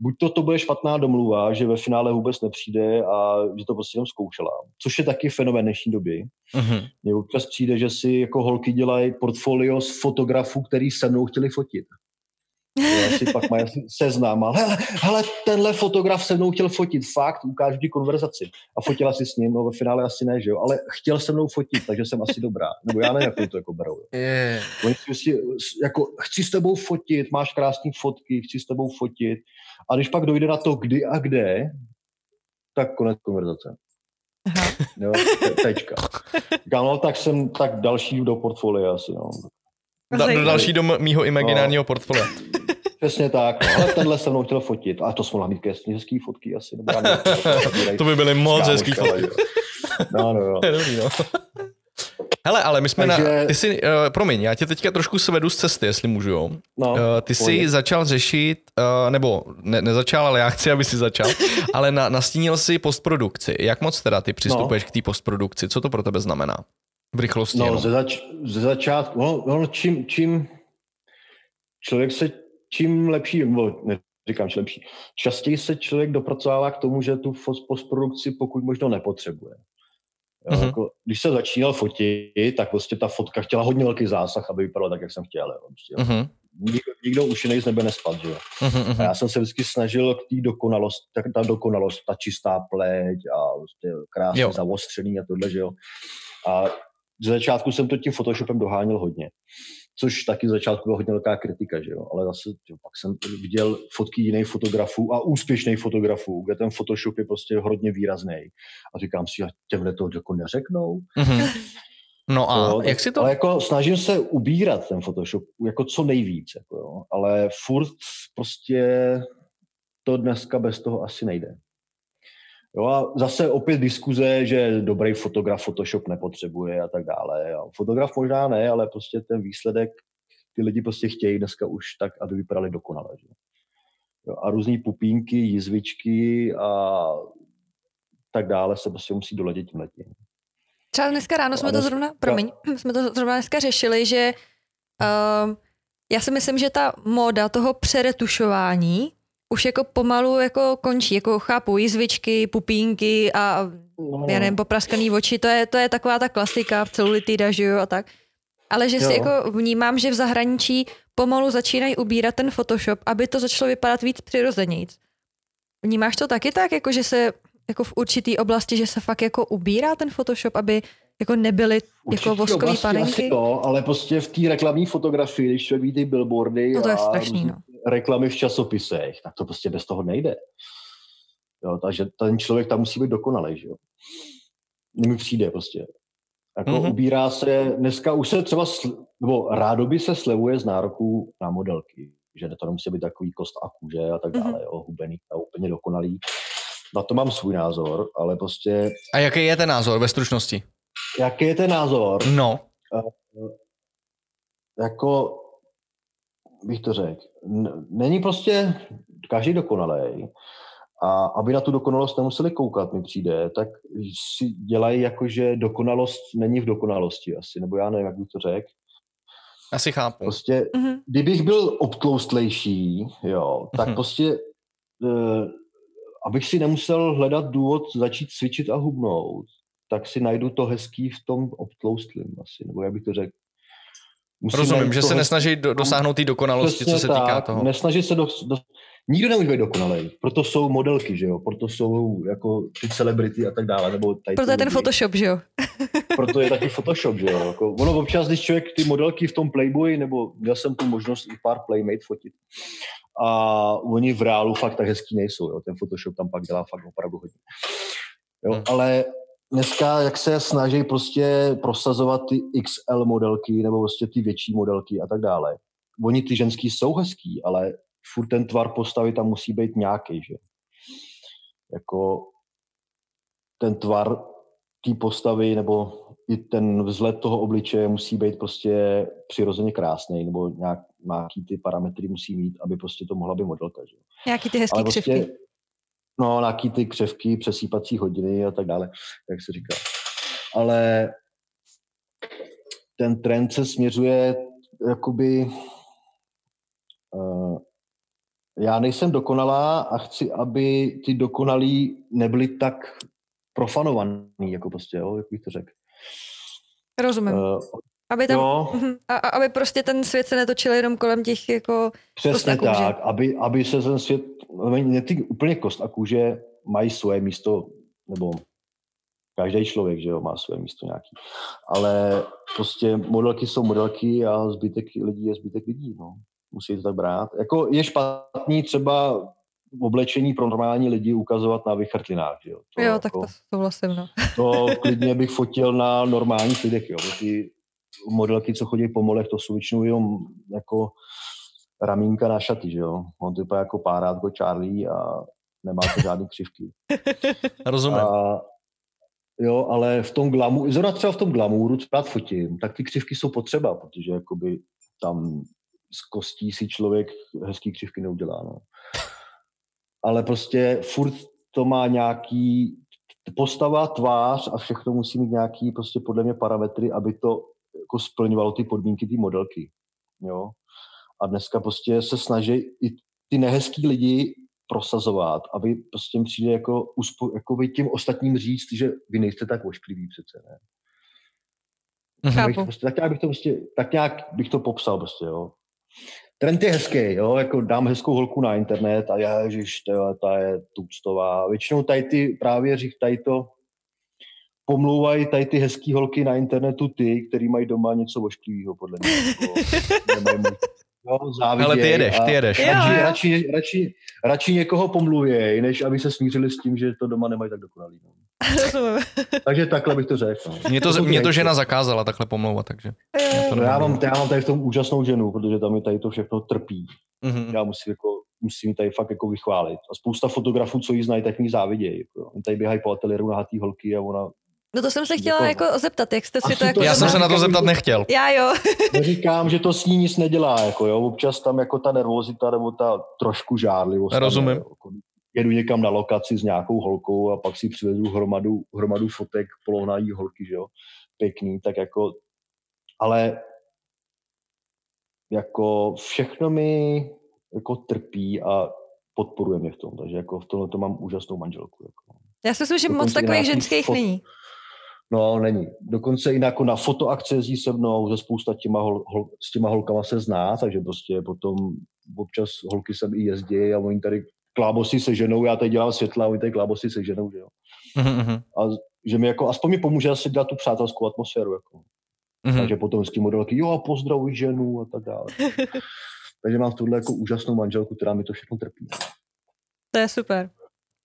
buď to, to bude špatná domluva, že ve finále vůbec nepřijde a že to prostě jenom zkoušela. Což je taky fenomén dnešní doby. Uh-huh. Mně občas přijde, že si jako holky dělají portfolio z fotografů, který se mnou chtěli fotit. Já si pak mají seznám, ale hele, hele, tenhle fotograf se mnou chtěl fotit, fakt, ukážu ti konverzaci. A fotila si s ním, no ve finále asi ne, že jo, ale chtěl se mnou fotit, takže jsem asi dobrá. Nebo já nevím, jak to jako berou. Yeah. Oni si jako, chci s tebou fotit, máš krásné fotky, chci s tebou fotit. A když pak dojde na to, kdy a kde, tak konec konverzace. Aha. Jo, tečka. Říkám, no, tak jsem tak další do portfolia asi, no. Da, do další do mýho imaginárního no. portfolia. Přesně tak, no, ale tenhle se mnou chtěl fotit. A to jsme mohla mít krásně hezký fotky asi. Nebo to by byly moc hezký fotky. No, no, no. dobrý, no. Hele, ale my jsme Takže... na... Ty jsi, uh, promiň, já tě teďka trošku svedu z cesty, jestli můžu, jo. No, uh, ty jsi pojď. začal řešit, uh, nebo ne, nezačal, ale já chci, aby si začal, ale na, nastínil si postprodukci. Jak moc teda ty přistupuješ no. k té postprodukci? Co to pro tebe znamená? V rychlosti No, ze, zač- ze začátku, no, no čím, čím člověk se, čím lepší, nebo ne, říkám, že lepší, častěji se člověk dopracovává k tomu, že tu postprodukci pokud možno nepotřebuje. Jo, mm-hmm. jako, když se začínal fotit, tak prostě ta fotka chtěla hodně velký zásah, aby vypadala tak, jak jsem chtěl. Jo, prostě, mm-hmm. nikdo, nikdo už jiný z nebe nespad. Že jo. Mm-hmm. A já jsem se vždycky snažil k té dokonalosti, tak ta dokonalost, ta čistá pleť a prostě krásně zaostřený a tohle, že jo. A z začátku jsem to tím Photoshopem doháněl hodně což taky z začátku byla hodně velká kritika, že jo? ale zase jo, pak jsem viděl fotky jiných fotografů a úspěšných fotografů, kde ten Photoshop je prostě hodně výrazný. A říkám si, a těmhle to jako neřeknou. Mm-hmm. No a jo, jak si to... Ale jako snažím se ubírat ten Photoshop jako co nejvíc, jako jo. ale furt prostě to dneska bez toho asi nejde. Jo a zase opět diskuze, že dobrý fotograf Photoshop nepotřebuje a tak dále. Jo. Fotograf možná ne, ale prostě ten výsledek ty lidi prostě chtějí dneska už tak, aby vypadali dokonale. Že? Jo, a různý pupínky, jizvičky a tak dále se prostě musí doladit tím letím. Třeba dneska ráno jsme to zrovna, promiň, jsme to zrovna dneska řešili, že uh, já si myslím, že ta móda toho přeretušování už jako pomalu jako končí, jako chápu jizvičky, pupínky a no. já nevím, popraskaný oči, to je, to je taková ta klasika v celulitida, že jo, a tak. Ale že jo. si jako vnímám, že v zahraničí pomalu začínají ubírat ten Photoshop, aby to začalo vypadat víc přirozenějc. Vnímáš to taky tak, jako že se jako v určitý oblasti, že se fakt jako ubírá ten Photoshop, aby jako nebyly jako voskový panenky? to, ale prostě v té reklamní fotografii, když člověk vidí billboardy no to je strašný, no. reklamy v časopisech, tak to prostě bez toho nejde. Jo, takže ten člověk tam musí být dokonalý, že jo. Mi přijde prostě. Jako mm-hmm. ubírá se, dneska už se třeba, sl, nebo rádoby se slevuje z nároků na modelky, že to nemusí být takový kost a kůže a tak dále, mm-hmm. jo, hubený a úplně dokonalý. Na to mám svůj názor, ale prostě... A jaký je ten názor ve stručnosti? Jaký je ten názor? No. Uh, jako, bych to řekl, není prostě každý dokonalý. A aby na tu dokonalost nemuseli koukat, mi přijde, tak si dělají jako, že dokonalost není v dokonalosti asi, nebo já nevím, jak bych to řekl. Asi chápu. Prostě, mm-hmm. kdybych byl obtloustlejší, jo, tak mm-hmm. prostě, uh, abych si nemusel hledat důvod začít cvičit a hubnout, tak si najdu to hezký v tom obtloustlým asi, nebo jak bych to řekl. Musím Rozumím, že se nesnaží do, dosáhnout té dokonalosti, co se tak, týká toho. Nesnaží se do, do, nikdo nemůže být dokonalý. Proto jsou modelky, že jo? Proto jsou jako ty celebrity a tak dále. Nebo tady Proto je ten Photoshop, že jo? Proto je taky Photoshop, že jo? Jako, ono občas, když člověk ty modelky v tom Playboy, nebo měl jsem tu možnost i pár Playmate fotit, a oni v reálu fakt tak hezký nejsou, jo? Ten Photoshop tam pak dělá fakt opravdu hodně. Jo? Hmm. Ale dneska, jak se snaží prostě prosazovat ty XL modelky nebo prostě ty větší modelky a tak dále. Oni ty ženský jsou hezký, ale furt ten tvar postavy tam musí být nějaký, že? Jako ten tvar té postavy nebo i ten vzhled toho obličeje musí být prostě přirozeně krásný, nebo nějak, nějaký ty parametry musí mít, aby prostě to mohla být modelka. Že? Nějaký ty hezký prostě, křivky. No, nějaký ty křevky, přesýpací hodiny a tak dále, jak se říká. Ale ten trend se směřuje jakoby uh, já nejsem dokonalá a chci, aby ty dokonalí nebyli tak profanovaný, jako prostě, jo, jak bych to řekl. Rozumím. Uh, aby tam, no, a, aby prostě ten svět se netočil jenom kolem těch jako Přesně kost tak, aby, aby se ten svět, ne ty úplně kost a kůže mají svoje místo, nebo každý člověk, že jo, má své místo nějaký. Ale prostě modelky jsou modelky a zbytek lidí je zbytek lidí, no. Musí to tak brát. Jako je špatný třeba oblečení pro normální lidi ukazovat na vychrtlinách, že jo. To, jo, tak jako, to souhlasím, no. To klidně bych fotil na normálních lidech, jo. Ty modelky, co chodí po molech, to jsou většinou jenom jako ramínka na šaty, že jo. On to jako párátko Charlie a nemá to žádný křivky. Rozumím. A Jo, ale v tom glamouru, zrovna třeba v tom glamouru, co rád fotím, tak ty křivky jsou potřeba, protože jakoby tam z kostí si člověk hezký křivky neudělá. No. Ale prostě furt to má nějaký postava, tvář a všechno musí mít nějaký prostě podle mě parametry, aby to jako splňovalo ty podmínky ty modelky. Jo? A dneska prostě se snaží i ty nehezký lidi prosazovat, aby prostě jim přijde jako, uspo, jako tím ostatním říct, že vy nejste tak ošklivý přece, ne? Chápu. Prostě, tak nějak bych to prostě, tak nějak bych to popsal prostě, jo. Trend je hezký, jo, jako dám hezkou holku na internet a já, ježiš, ta, ta je tuctová. Většinou tady ty právě řík, tady to pomlouvají tady ty hezký holky na internetu ty, který mají doma něco ošklivého, podle mě. Jako, No, Ale ty jedeš, ty jedeš. Radši, radši, radši, radši někoho pomluvěj, než aby se smířili s tím, že to doma nemají tak dokonalý. No. takže takhle bych to řekl. No. Mě to, to mě to žena zakázala takhle pomlouvat, takže. To no, já, mám, já mám tady v tom úžasnou ženu, protože tam mi tady to všechno trpí. Mm-hmm. Já musím jako musím tady fakt jako vychválit. A spousta fotografů, co ji znají, tak mi závidějí. Jako. Oni tady běhají po ateliéru na hatý holky a ona No to jsem se chtěla jako, jako zeptat, jak jste si to jako... Já jsem se na to zeptat nechtěl. Já jo. Neříkám, že to s ní nic nedělá, jako jo, občas tam jako ta nervozita nebo ta trošku žárlivost. Rozumím. Tam, jako, jedu někam na lokaci s nějakou holkou a pak si přivezu hromadu, hromadu fotek polohnají holky, že jo, pěkný, tak jako, ale jako všechno mi jako trpí a podporuje mě v tom, takže jako v tomhle to mám úžasnou manželku. Jako. Já si myslím, že moc takových ženských fot... není. No, není. Dokonce i jako na fotoakce jezdí se mnou, ze spousta těma hol, hol, s těma holkama se zná, takže prostě potom občas holky sem i jezdí a oni tady klábosy se ženou, já tady dělám světla a oni tady klábosy se ženou, že jo. Mm-hmm. A že mi jako, aspoň mi pomůže asi dělat tu přátelskou atmosféru, jako. Mm-hmm. Takže potom s tím modelky, jo, pozdravuj ženu a tak dále. takže mám tuhle jako úžasnou manželku, která mi to všechno trpí. To je super.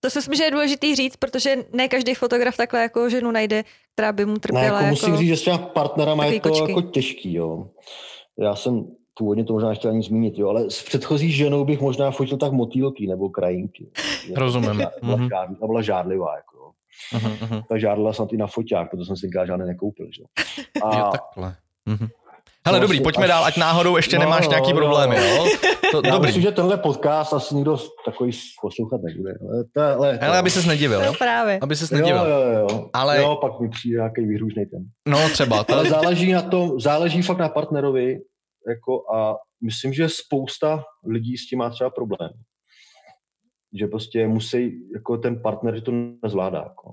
To si myslím, že je důležitý říct, protože ne každý fotograf takhle jako ženu najde, která by mu trpěla. Ne, jako, jako musím říct, že s těma partnerama je to kočky. jako těžký, jo. Já jsem původně to možná nechtěl ani zmínit, jo, ale s předchozí ženou bych možná fotil tak motýlky nebo krajinky. Rozumím. Ta byla, mm-hmm. žár, byla žárlivá, jako. Mm-hmm. Ta žárlila snad i na foťák, protože jsem si žádné nekoupil, že? A, jo, takhle. Mm-hmm. Hele, dobrý, pojďme až... dál, ať náhodou ještě no, nemáš no, nějaký no, problémy, jo? To, Já dobrý. myslím, že tenhle podcast asi nikdo takový poslouchat nebude. Ale, to, ale, ale aby ses nedivil, jo? No právě. Aby ses nedivil. Jo, jo, jo. Ale... jo pak mi přijde nějaký výhružný ten. No třeba. To... Ale záleží na tom, záleží fakt na partnerovi, jako a myslím, že spousta lidí s tím má třeba problém. Že prostě musí, jako ten partner, že to nezvládá. Jako.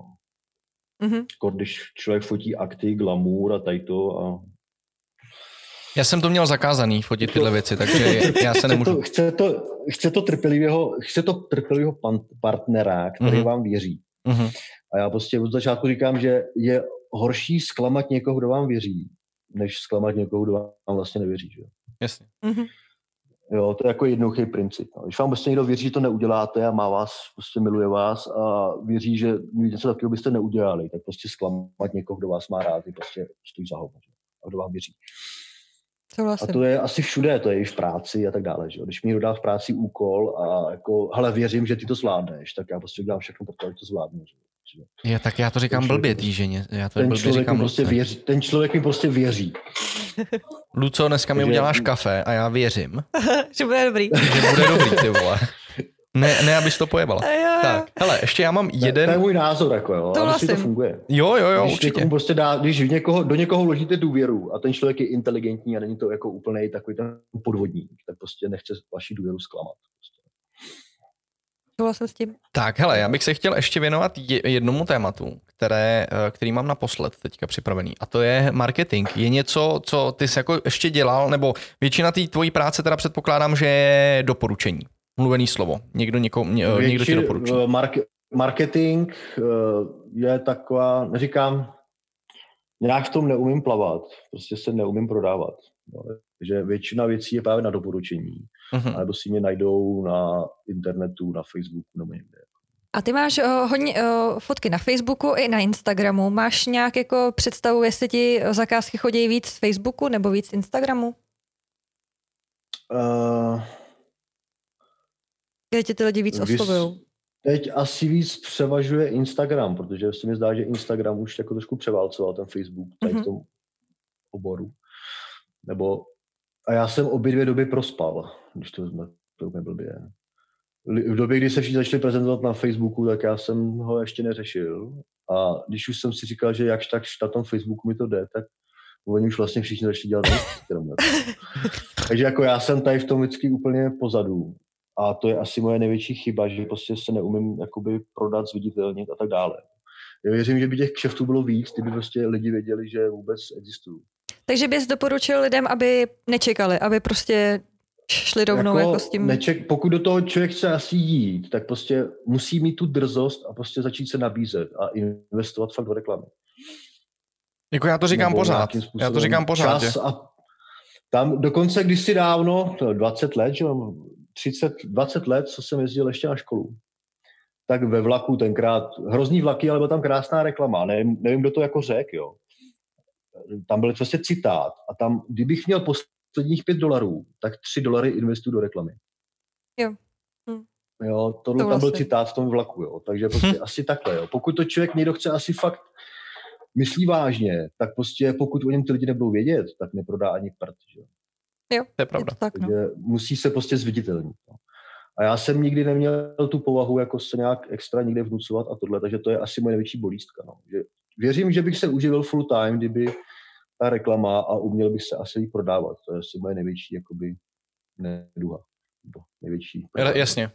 Mm-hmm. Když člověk fotí akty, glamour a tady to a já jsem to měl zakázaný, fotit tyhle věci, takže já se nemůžu... Chce to, chce to, chce to trpělivého, chce to trpělivého partnera, který mm-hmm. vám věří. Mm-hmm. A já prostě od začátku říkám, že je horší zklamat někoho, kdo vám věří, než zklamat někoho, kdo vám vlastně nevěří. Že? Jasně. Mm-hmm. Jo, to je jako jednoduchý princip. No. Když vám prostě někdo věří, že to neuděláte a má vás, prostě miluje vás a věří, že něco takového byste neudělali, tak prostě zklamat někoho, kdo vás má rád, prostě stojí za hovno. A kdo vám věří. Souhlasím. A to je asi všude, to je i v práci a tak dále. Že? Když mi dodá v práci úkol a jako, hele, věřím, že ty to zvládneš, tak já prostě dělám všechno pro to, že to zvládnu. Že? Já, tak já to říkám ten blbě tý ženě. Já to ten, blbě člověk říkám prostě věří, ten člověk mi prostě věří. Luco, dneska mi uděláš kafe a já věřím. že bude dobrý. že bude dobrý, ty vole. Ne, ne, abys to pojebala. Tak, hele, ještě já mám jeden... To je můj názor, jako jo, to ale vlastně. to funguje. Jo, jo, jo, když určitě. Prostě dá, když někoho, do někoho vložíte důvěru a ten člověk je inteligentní a není to jako úplný takový ten podvodník, tak prostě nechce vaši důvěru zklamat. Souhlasím s tím. Tak, hele, já bych se chtěl ještě věnovat jednomu tématu, které, eh, který mám naposled teďka připravený, a to je marketing. Je něco, co ty jsi jako ještě dělal, nebo většina té tvojí práce teda předpokládám, že je doporučení mluvený slovo. Někdo, něko, ně, Větši, někdo ti doporučí. Eh, mark, marketing eh, je taková, neříkám, nějak v tom neumím plavat, prostě se neumím prodávat. No, takže většina věcí je právě na doporučení, uh-huh. nebo si mě najdou na internetu, na Facebooku nebo někde. A ty máš uh, hodně uh, fotky na Facebooku i na Instagramu. Máš nějak jako představu, jestli ti zakázky chodí víc z Facebooku nebo víc z Instagramu? Uh, kde tě ty lidi víc oslovují? Teď asi víc převažuje Instagram, protože se mi zdá, že Instagram už jako trošku převálcoval ten Facebook tady mm-hmm. v tom oboru. Nebo a já jsem obě dvě doby prospal, když to, to úplně blbě. V době, kdy se všichni začali prezentovat na Facebooku, tak já jsem ho ještě neřešil. A když už jsem si říkal, že jakž tak na tom Facebooku mi to jde, tak oni už vlastně všichni začali dělat Instagram. Takže jako já jsem tady v tom vždycky úplně pozadu. A to je asi moje největší chyba, že prostě se neumím jakoby prodat, zviditelnit a tak dále. Já věřím, že by těch kšeftů bylo víc, kdyby prostě lidi věděli, že vůbec existují. Takže bys doporučil lidem, aby nečekali, aby prostě šli rovnou jako, jako s tím... Neček, pokud do toho člověk chce asi jít, tak prostě musí mít tu drzost a prostě začít se nabízet a investovat fakt do reklamy. Jako já to říkám Nebo pořád. Já to říkám pořád. Čas a tam dokonce když si dávno, 20 let, že 30, 20 let, co jsem jezdil ještě na školu, tak ve vlaku tenkrát, hrozný vlaky, ale byla tam krásná reklama, nevím, nevím kdo to jako řekl, jo. Tam byl prostě citát a tam, kdybych měl posledních 5 dolarů, tak 3 dolary investuju do reklamy. Jo. Hm. Jo, tohle to tam byl vlastně. citát v tom vlaku, jo. Takže prostě hm. asi takhle, jo. Pokud to člověk někdo chce asi fakt myslí vážně, tak prostě pokud o něm ty lidi nebudou vědět, tak neprodá ani prd, že jo. Jo, to je pravda. Je to tak, no. Takže musí se prostě zviditelnit. No. A já jsem nikdy neměl tu povahu jako se nějak extra nikde vnucovat a tohle, takže to je asi moje největší bolístka. No. Že věřím, že bych se uživil full time, kdyby ta reklama a uměl bych se asi jí prodávat. To je asi moje největší jakoby neduha. Největší. Problém. Jasně.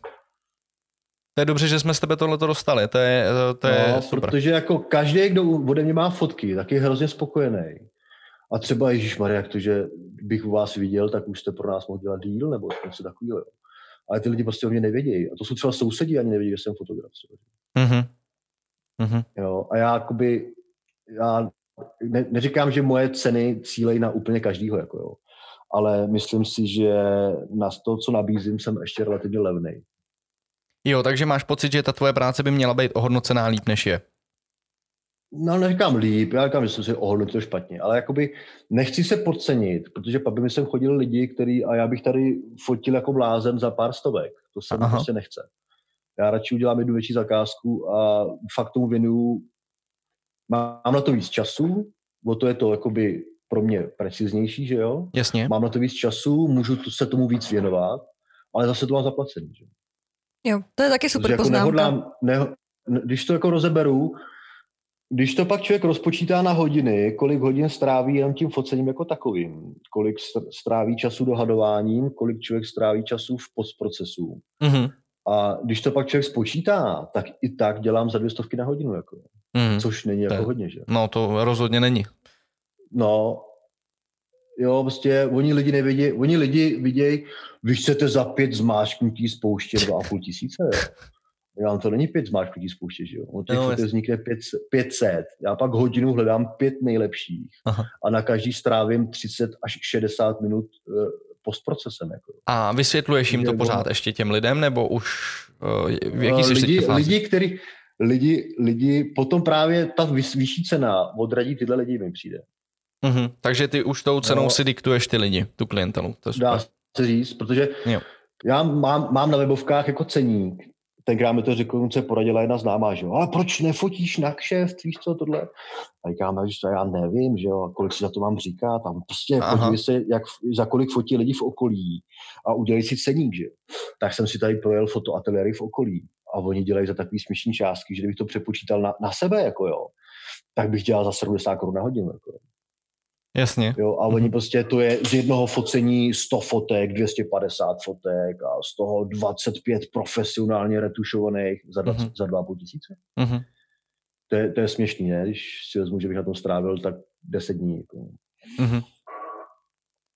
To je dobře, že jsme z tebe tohle dostali, to je, to je no, super. Protože jako každý, kdo ode mě má fotky, tak je hrozně spokojený. A třeba Ježíš Maria, jak to, že bych u vás viděl, tak už jste pro nás mohl dělat díl, nebo něco takového. Ale ty lidi prostě o mě nevědějí. A to jsou třeba sousedí, ani nevědí, že jsem fotograf. Mm-hmm. Mm-hmm. Jo, a já jakoby, já ne, neříkám, že moje ceny cílejí na úplně každýho, jako jo. ale myslím si, že na to, co nabízím, jsem ještě relativně levný. Jo, takže máš pocit, že ta tvoje práce by měla být ohodnocená líp, než je? No, neříkám líp, já říkám, že jsem si ohodnotil špatně, ale jakoby nechci se podcenit, protože pak by mi sem chodili lidi, který, a já bych tady fotil jako blázen za pár stovek. To se mi prostě nechce. Já radši udělám jednu větší zakázku a fakt tomu věnuju Mám na to víc času, o to je to jakoby pro mě preciznější, že jo? Jasně. Mám na to víc času, můžu se tomu víc věnovat, ale zase to mám zaplacený, že Jo, to je taky super jako poznámka. Nehodlám, ne, když to jako rozeberu, když to pak člověk rozpočítá na hodiny, kolik hodin stráví jen tím focením jako takovým, kolik stráví času dohadováním, kolik člověk stráví času v postprocesu. Mm-hmm. A když to pak člověk spočítá, tak i tak dělám za dvě stovky na hodinu. Jako. Mm. Což není jako hodně, že? No to rozhodně není. No, jo, prostě oni lidi nevidí, oni lidi vidějí, vy chcete za pět zmáčknutí spouště dva a půl tisíce, jo. Já to není pět zmáčknutí spouště, že jo. On těch no, vznikne pět, 500. Já pak hodinu hledám pět nejlepších Aha. a na každý strávím 30 až 60 minut uh, postprocesem. Jako. A vysvětluješ jim to pořád ještě těm lidem, nebo už uh, v jaký uh, lidi, lidi, který, lidi, lidi, potom právě ta vyšší cena odradí tyhle lidi, mi přijde. Mm-hmm. Takže ty už tou cenou no, si diktuješ ty lidi, tu klientelu. To dá se říct, protože jo. já mám, mám na webovkách jako ceník, tenkrát mi to řekl, se poradila jedna známá, že jo, ale proč nefotíš na kšeft, víš co, tohle? A říkám, že já nevím, že jo, kolik si za to mám říkat, tam prostě podívej se, jak, za kolik fotí lidi v okolí a udělej si ceník, že jo. Tak jsem si tady projel fotoateliéry v okolí a oni dělají za takový směšný částky, že kdybych to přepočítal na, na sebe, jako jo, tak bych dělal za 70 korun na hodinu. Jako. Jasně. Jo, a oni mm-hmm. prostě, to je z jednoho focení 100 fotek, 250 fotek a z toho 25 profesionálně retušovaných za, 20, mm-hmm. za 2,5 tisíce. Mm-hmm. To, je, to je směšný, ne? Když si vezmu, že bych na tom strávil tak 10 dní. Jako. Mm-hmm.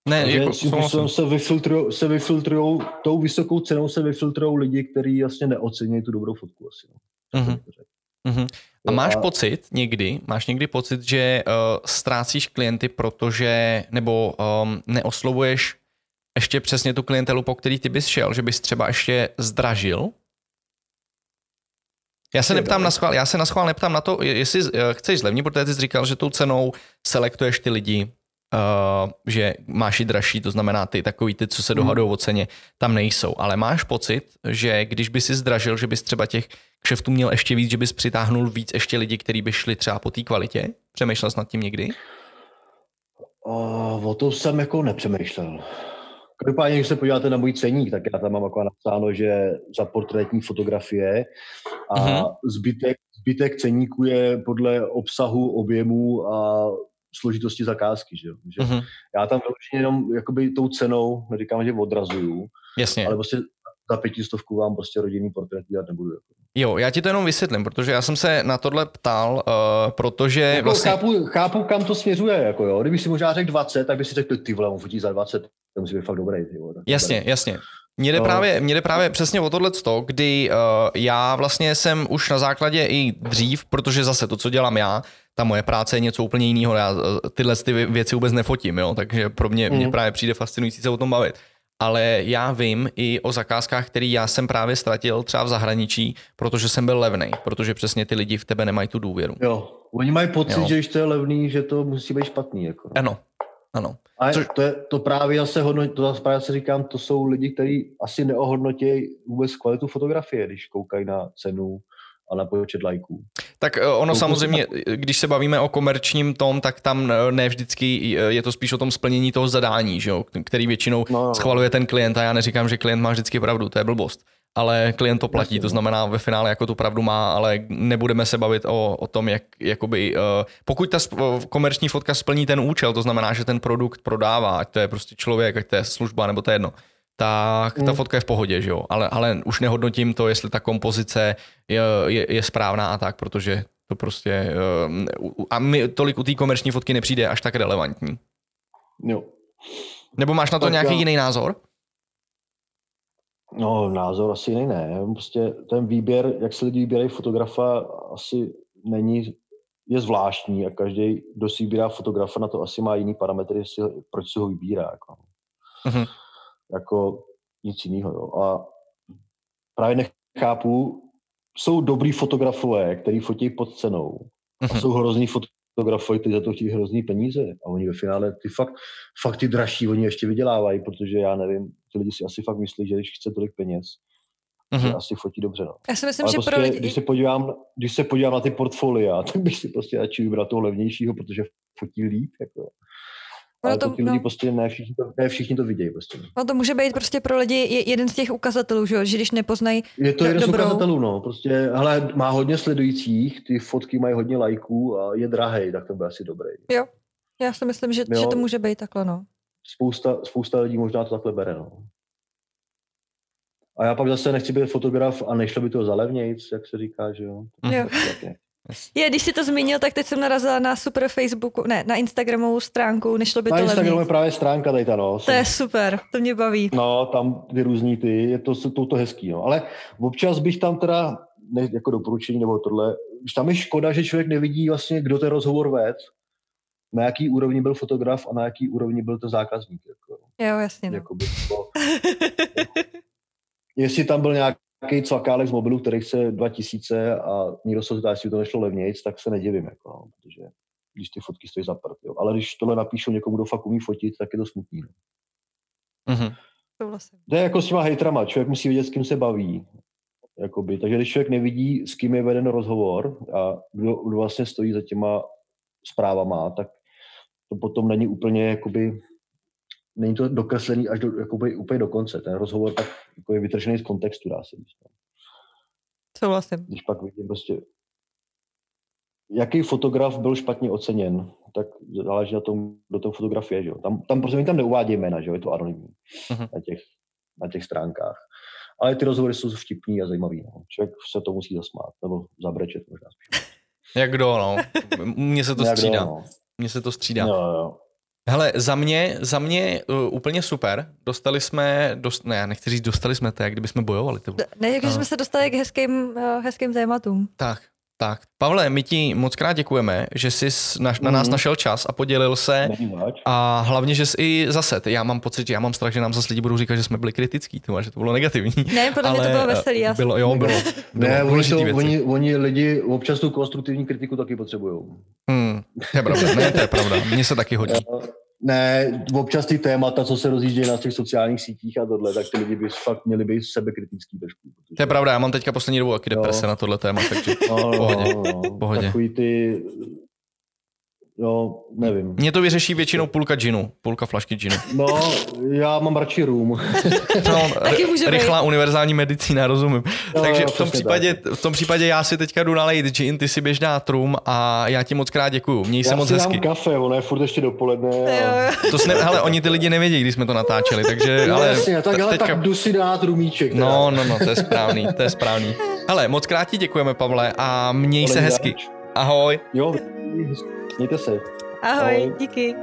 Ne, Takže jako, se vyfiltrujou, se vyfiltrujou, tou vysokou cenou se vyfiltrujou lidi, kteří jasně neocení tu dobrou fotku asi. No. Mm-hmm. Mm-hmm. A máš pocit někdy, máš někdy pocit, že uh, ztrácíš klienty, protože, nebo um, neoslovuješ ještě přesně tu klientelu, po který ty bys šel, že bys třeba ještě zdražil? Já se neptám na schvál, já se na schvál neptám na to, jestli uh, chceš zlevnit, protože ty jsi říkal, že tou cenou selektuješ ty lidi, uh, že máš i dražší, to znamená ty takový ty, co se dohadují o ceně, tam nejsou. Ale máš pocit, že když by si zdražil, že bys třeba těch kšeftů měl ještě víc, že bys přitáhnul víc ještě lidi, kteří by šli třeba po té kvalitě? Přemýšlel jsi nad tím někdy? Uh, o to jsem jako nepřemýšlel. Každopádně, když se podíváte na můj ceník, tak já tam mám jako napsáno, že za portrétní fotografie a uh-huh. zbytek, zbytek ceníku je podle obsahu, objemu a složitosti zakázky. Že? Že uh-huh. Já tam vyloženě jenom jakoby tou cenou, neříkám, že odrazuju, Jasně. ale prostě za pětistovku vám prostě rodinný portrét dělat nebudu. Jako. Jo, já ti to jenom vysvětlím, protože já jsem se na tohle ptal, uh, protože jako vlastně... Chápu, chápu, kam to směřuje, jako jo. Kdyby si možná řekl 20, tak by si řekl, ty vole, on fotí za 20, to musí být fakt dobrý. Ty vole, jasně, dobrý. jasně. Mně jde, no. právě, mně jde právě přesně o tohle, kdy uh, já vlastně jsem už na základě i dřív, protože zase to, co dělám já, ta moje práce je něco úplně jiného. Já eh, tyhle ty věci vůbec nefotím, jo? takže pro mě, mm. mě právě přijde fascinující se o tom bavit ale já vím i o zakázkách, které já jsem právě ztratil třeba v zahraničí, protože jsem byl levný, protože přesně ty lidi v tebe nemají tu důvěru. Jo, oni mají pocit, jo. že když to je levný, že to musí být špatný. Jako. Ano, ano. A Což... to, je, to právě zase hodnotí, to právě se říkám, to jsou lidi, kteří asi neohodnotí vůbec kvalitu fotografie, když koukají na cenu, a na počet lajků. Tak eh, ono samozřejmě, když se bavíme o komerčním tom, tak tam eh, ne vždycky eh, je to spíš o tom splnění toho zadání, že jo, který většinou no, no. schvaluje ten klient a já neříkám, že klient má vždycky pravdu, to je blbost. Ale klient to platí, to no. znamená ve finále jako tu pravdu má, ale nebudeme se bavit o, o tom, jak jakoby, uh, pokud ta komerční fotka splní ten účel, to znamená, že ten produkt prodává, ať to je prostě člověk, ať to je služba, nebo to je jedno, tak ta mm. fotka je v pohodě, že jo. Ale, ale už nehodnotím to, jestli ta kompozice je, je, je správná a tak, protože to prostě... Eh, a mi tolik u té komerční fotky nepřijde až tak relevantní. Jo. Nebo máš na to tak nějaký já... jiný názor? No, názor asi jiný ne. Prostě ten výběr, jak se lidi vybírají fotografa, asi není, je zvláštní a každý, kdo si vybírá fotografa, na to asi má jiný parametry, proč si ho vybírá. Jako. Uh-huh jako nic jiného. Jo. A právě nechápu, jsou dobrý fotografové, který fotí pod cenou a mhm. jsou hrozný fotografové, kteří za to chtějí hrozný peníze a oni ve finále ty fakt, fakt ty dražší oni ještě vydělávají, protože já nevím, ty lidi si asi fakt myslí, že když chce tolik peněz, mm-hmm. že asi fotí dobře. No. Já si myslím, Ale že prostě, pro lidi... když, se podívám, když se podívám na ty portfolia, tak bych si prostě radši vybral toho levnějšího, protože fotí líp. Jako. Ale to, ty lidi no. prostě ne všichni to, ne všichni to vidějí. Prostě. No to může být prostě pro lidi jeden z těch ukazatelů, že, že když nepoznají Je to jeden dobrou... z ukazatelů, no. Prostě, hele, má hodně sledujících, ty fotky mají hodně lajků a je drahý, tak to bude asi dobrý. Jo, já si myslím, že, že to může být takhle, no. Spousta, spousta lidí možná to takhle bere, no. A já pak zase nechci být fotograf a nešlo by to za levnějc, jak se říká, že jo. jo. Je, když si to zmínil, tak teď jsem narazila na super Facebooku, ne, na Instagramovou stránku, nešlo by na to Na Instagramu je právě stránka tady ta, no. To je super, to mě baví. No, tam ty různý ty, je to, to, to hezký, no. Ale občas bych tam teda, ne, jako doporučení nebo tohle, tam je škoda, že člověk nevidí vlastně, kdo ten rozhovor ved, na jaký úrovni byl fotograf a na jaký úrovni byl ten zákazník. Jako. Jo, jasně. No. Jakoby, to, jestli tam byl nějak nějaký cvakálek z mobilu, který chce 2000 a někdo se zeptá, jestli to nešlo levnějc, tak se nedivím, jako, no, protože když ty fotky stojí za prd. Jo. Ale když tohle napíšou někomu, kdo fakt umí fotit, tak je to smutný. No. Mm-hmm. To je jako s těma hejtrama. Člověk musí vědět, s kým se baví. Jakoby. Takže když člověk nevidí, s kým je veden rozhovor a kdo, kdo vlastně stojí za těma zprávama, tak to potom není úplně jakoby není to dokreslený až do, jakoby, úplně do konce. Ten rozhovor tak jako je vytržený z kontextu, dá se říct. Co vlastně? Když pak vidím prostě, jaký fotograf byl špatně oceněn, tak záleží na tom, kdo ten fotograf je. Že? Tam, tam prostě my tam neuvádí jména, že? je to anonymní uh-huh. na, těch, na těch stránkách. Ale ty rozhovory jsou vtipný a zajímavý. No. Člověk se to musí zasmát, nebo zabrečet možná spíš. Jak kdo, no. Mně se to Jak střídá. Kdo, no. Mně se to střídá. Jo, jo. Hele, za mě, za mě uh, úplně super. Dostali jsme, dost, ne, já nechci říct, dostali jsme to, jak kdyby jsme bojovali. To... Ne, jak jsme se dostali k hezkým, uh, hezkým tématům. Tak, tak. Pavle, my ti moc krát děkujeme, že jsi na, na nás mhm. našel čas a podělil se. A hlavně, že jsi i zase, já mám pocit, že já mám strach, že nám zase lidi budou říkat, že jsme byli kritický, tyma, že to bylo negativní. Ne, podle mě to bylo veselý. Já bylo, jo, bylo. bylo ne, oni, to, oni, oni, lidi občas tu konstruktivní kritiku taky potřebují. Hmm, to je pravda, ne, to je pravda. Mně se taky hodí. Ne, občas ty témata, co se rozjíždějí na těch sociálních sítích a tohle, tak ty lidi by fakt měli být sebekritický trošku. Protože... To je pravda, já mám teďka poslední dobu taky deprese na tohle téma, takže no, no, pohodě, no, no. pohodě. Takový ty Jo, nevím. Mě to vyřeší většinou půlka džinu, půlka flašky džinu. No, já mám radši rum. no, rychlá být. univerzální medicína, rozumím. No, Takže v tom, případě, v tom případě já si teďka jdu nalejt džin, ty si běž dát rum a já ti moc krát děkuju. Měj já se moc si hezky. kafe, ono je furt ještě dopoledne. A... To jsme, hele, oni ty lidi nevědí, když jsme to natáčeli, takže... No, ale, jasně, tak, ale teďka... tak jdu si dát rumíček. No, no, no, to je správný, to je správný. Hele, moc krát ti děkujeme, Pavle, a měj Ale se hezky. Ahoj. Jo, mějte se. Ahoj, Ahoj. díky.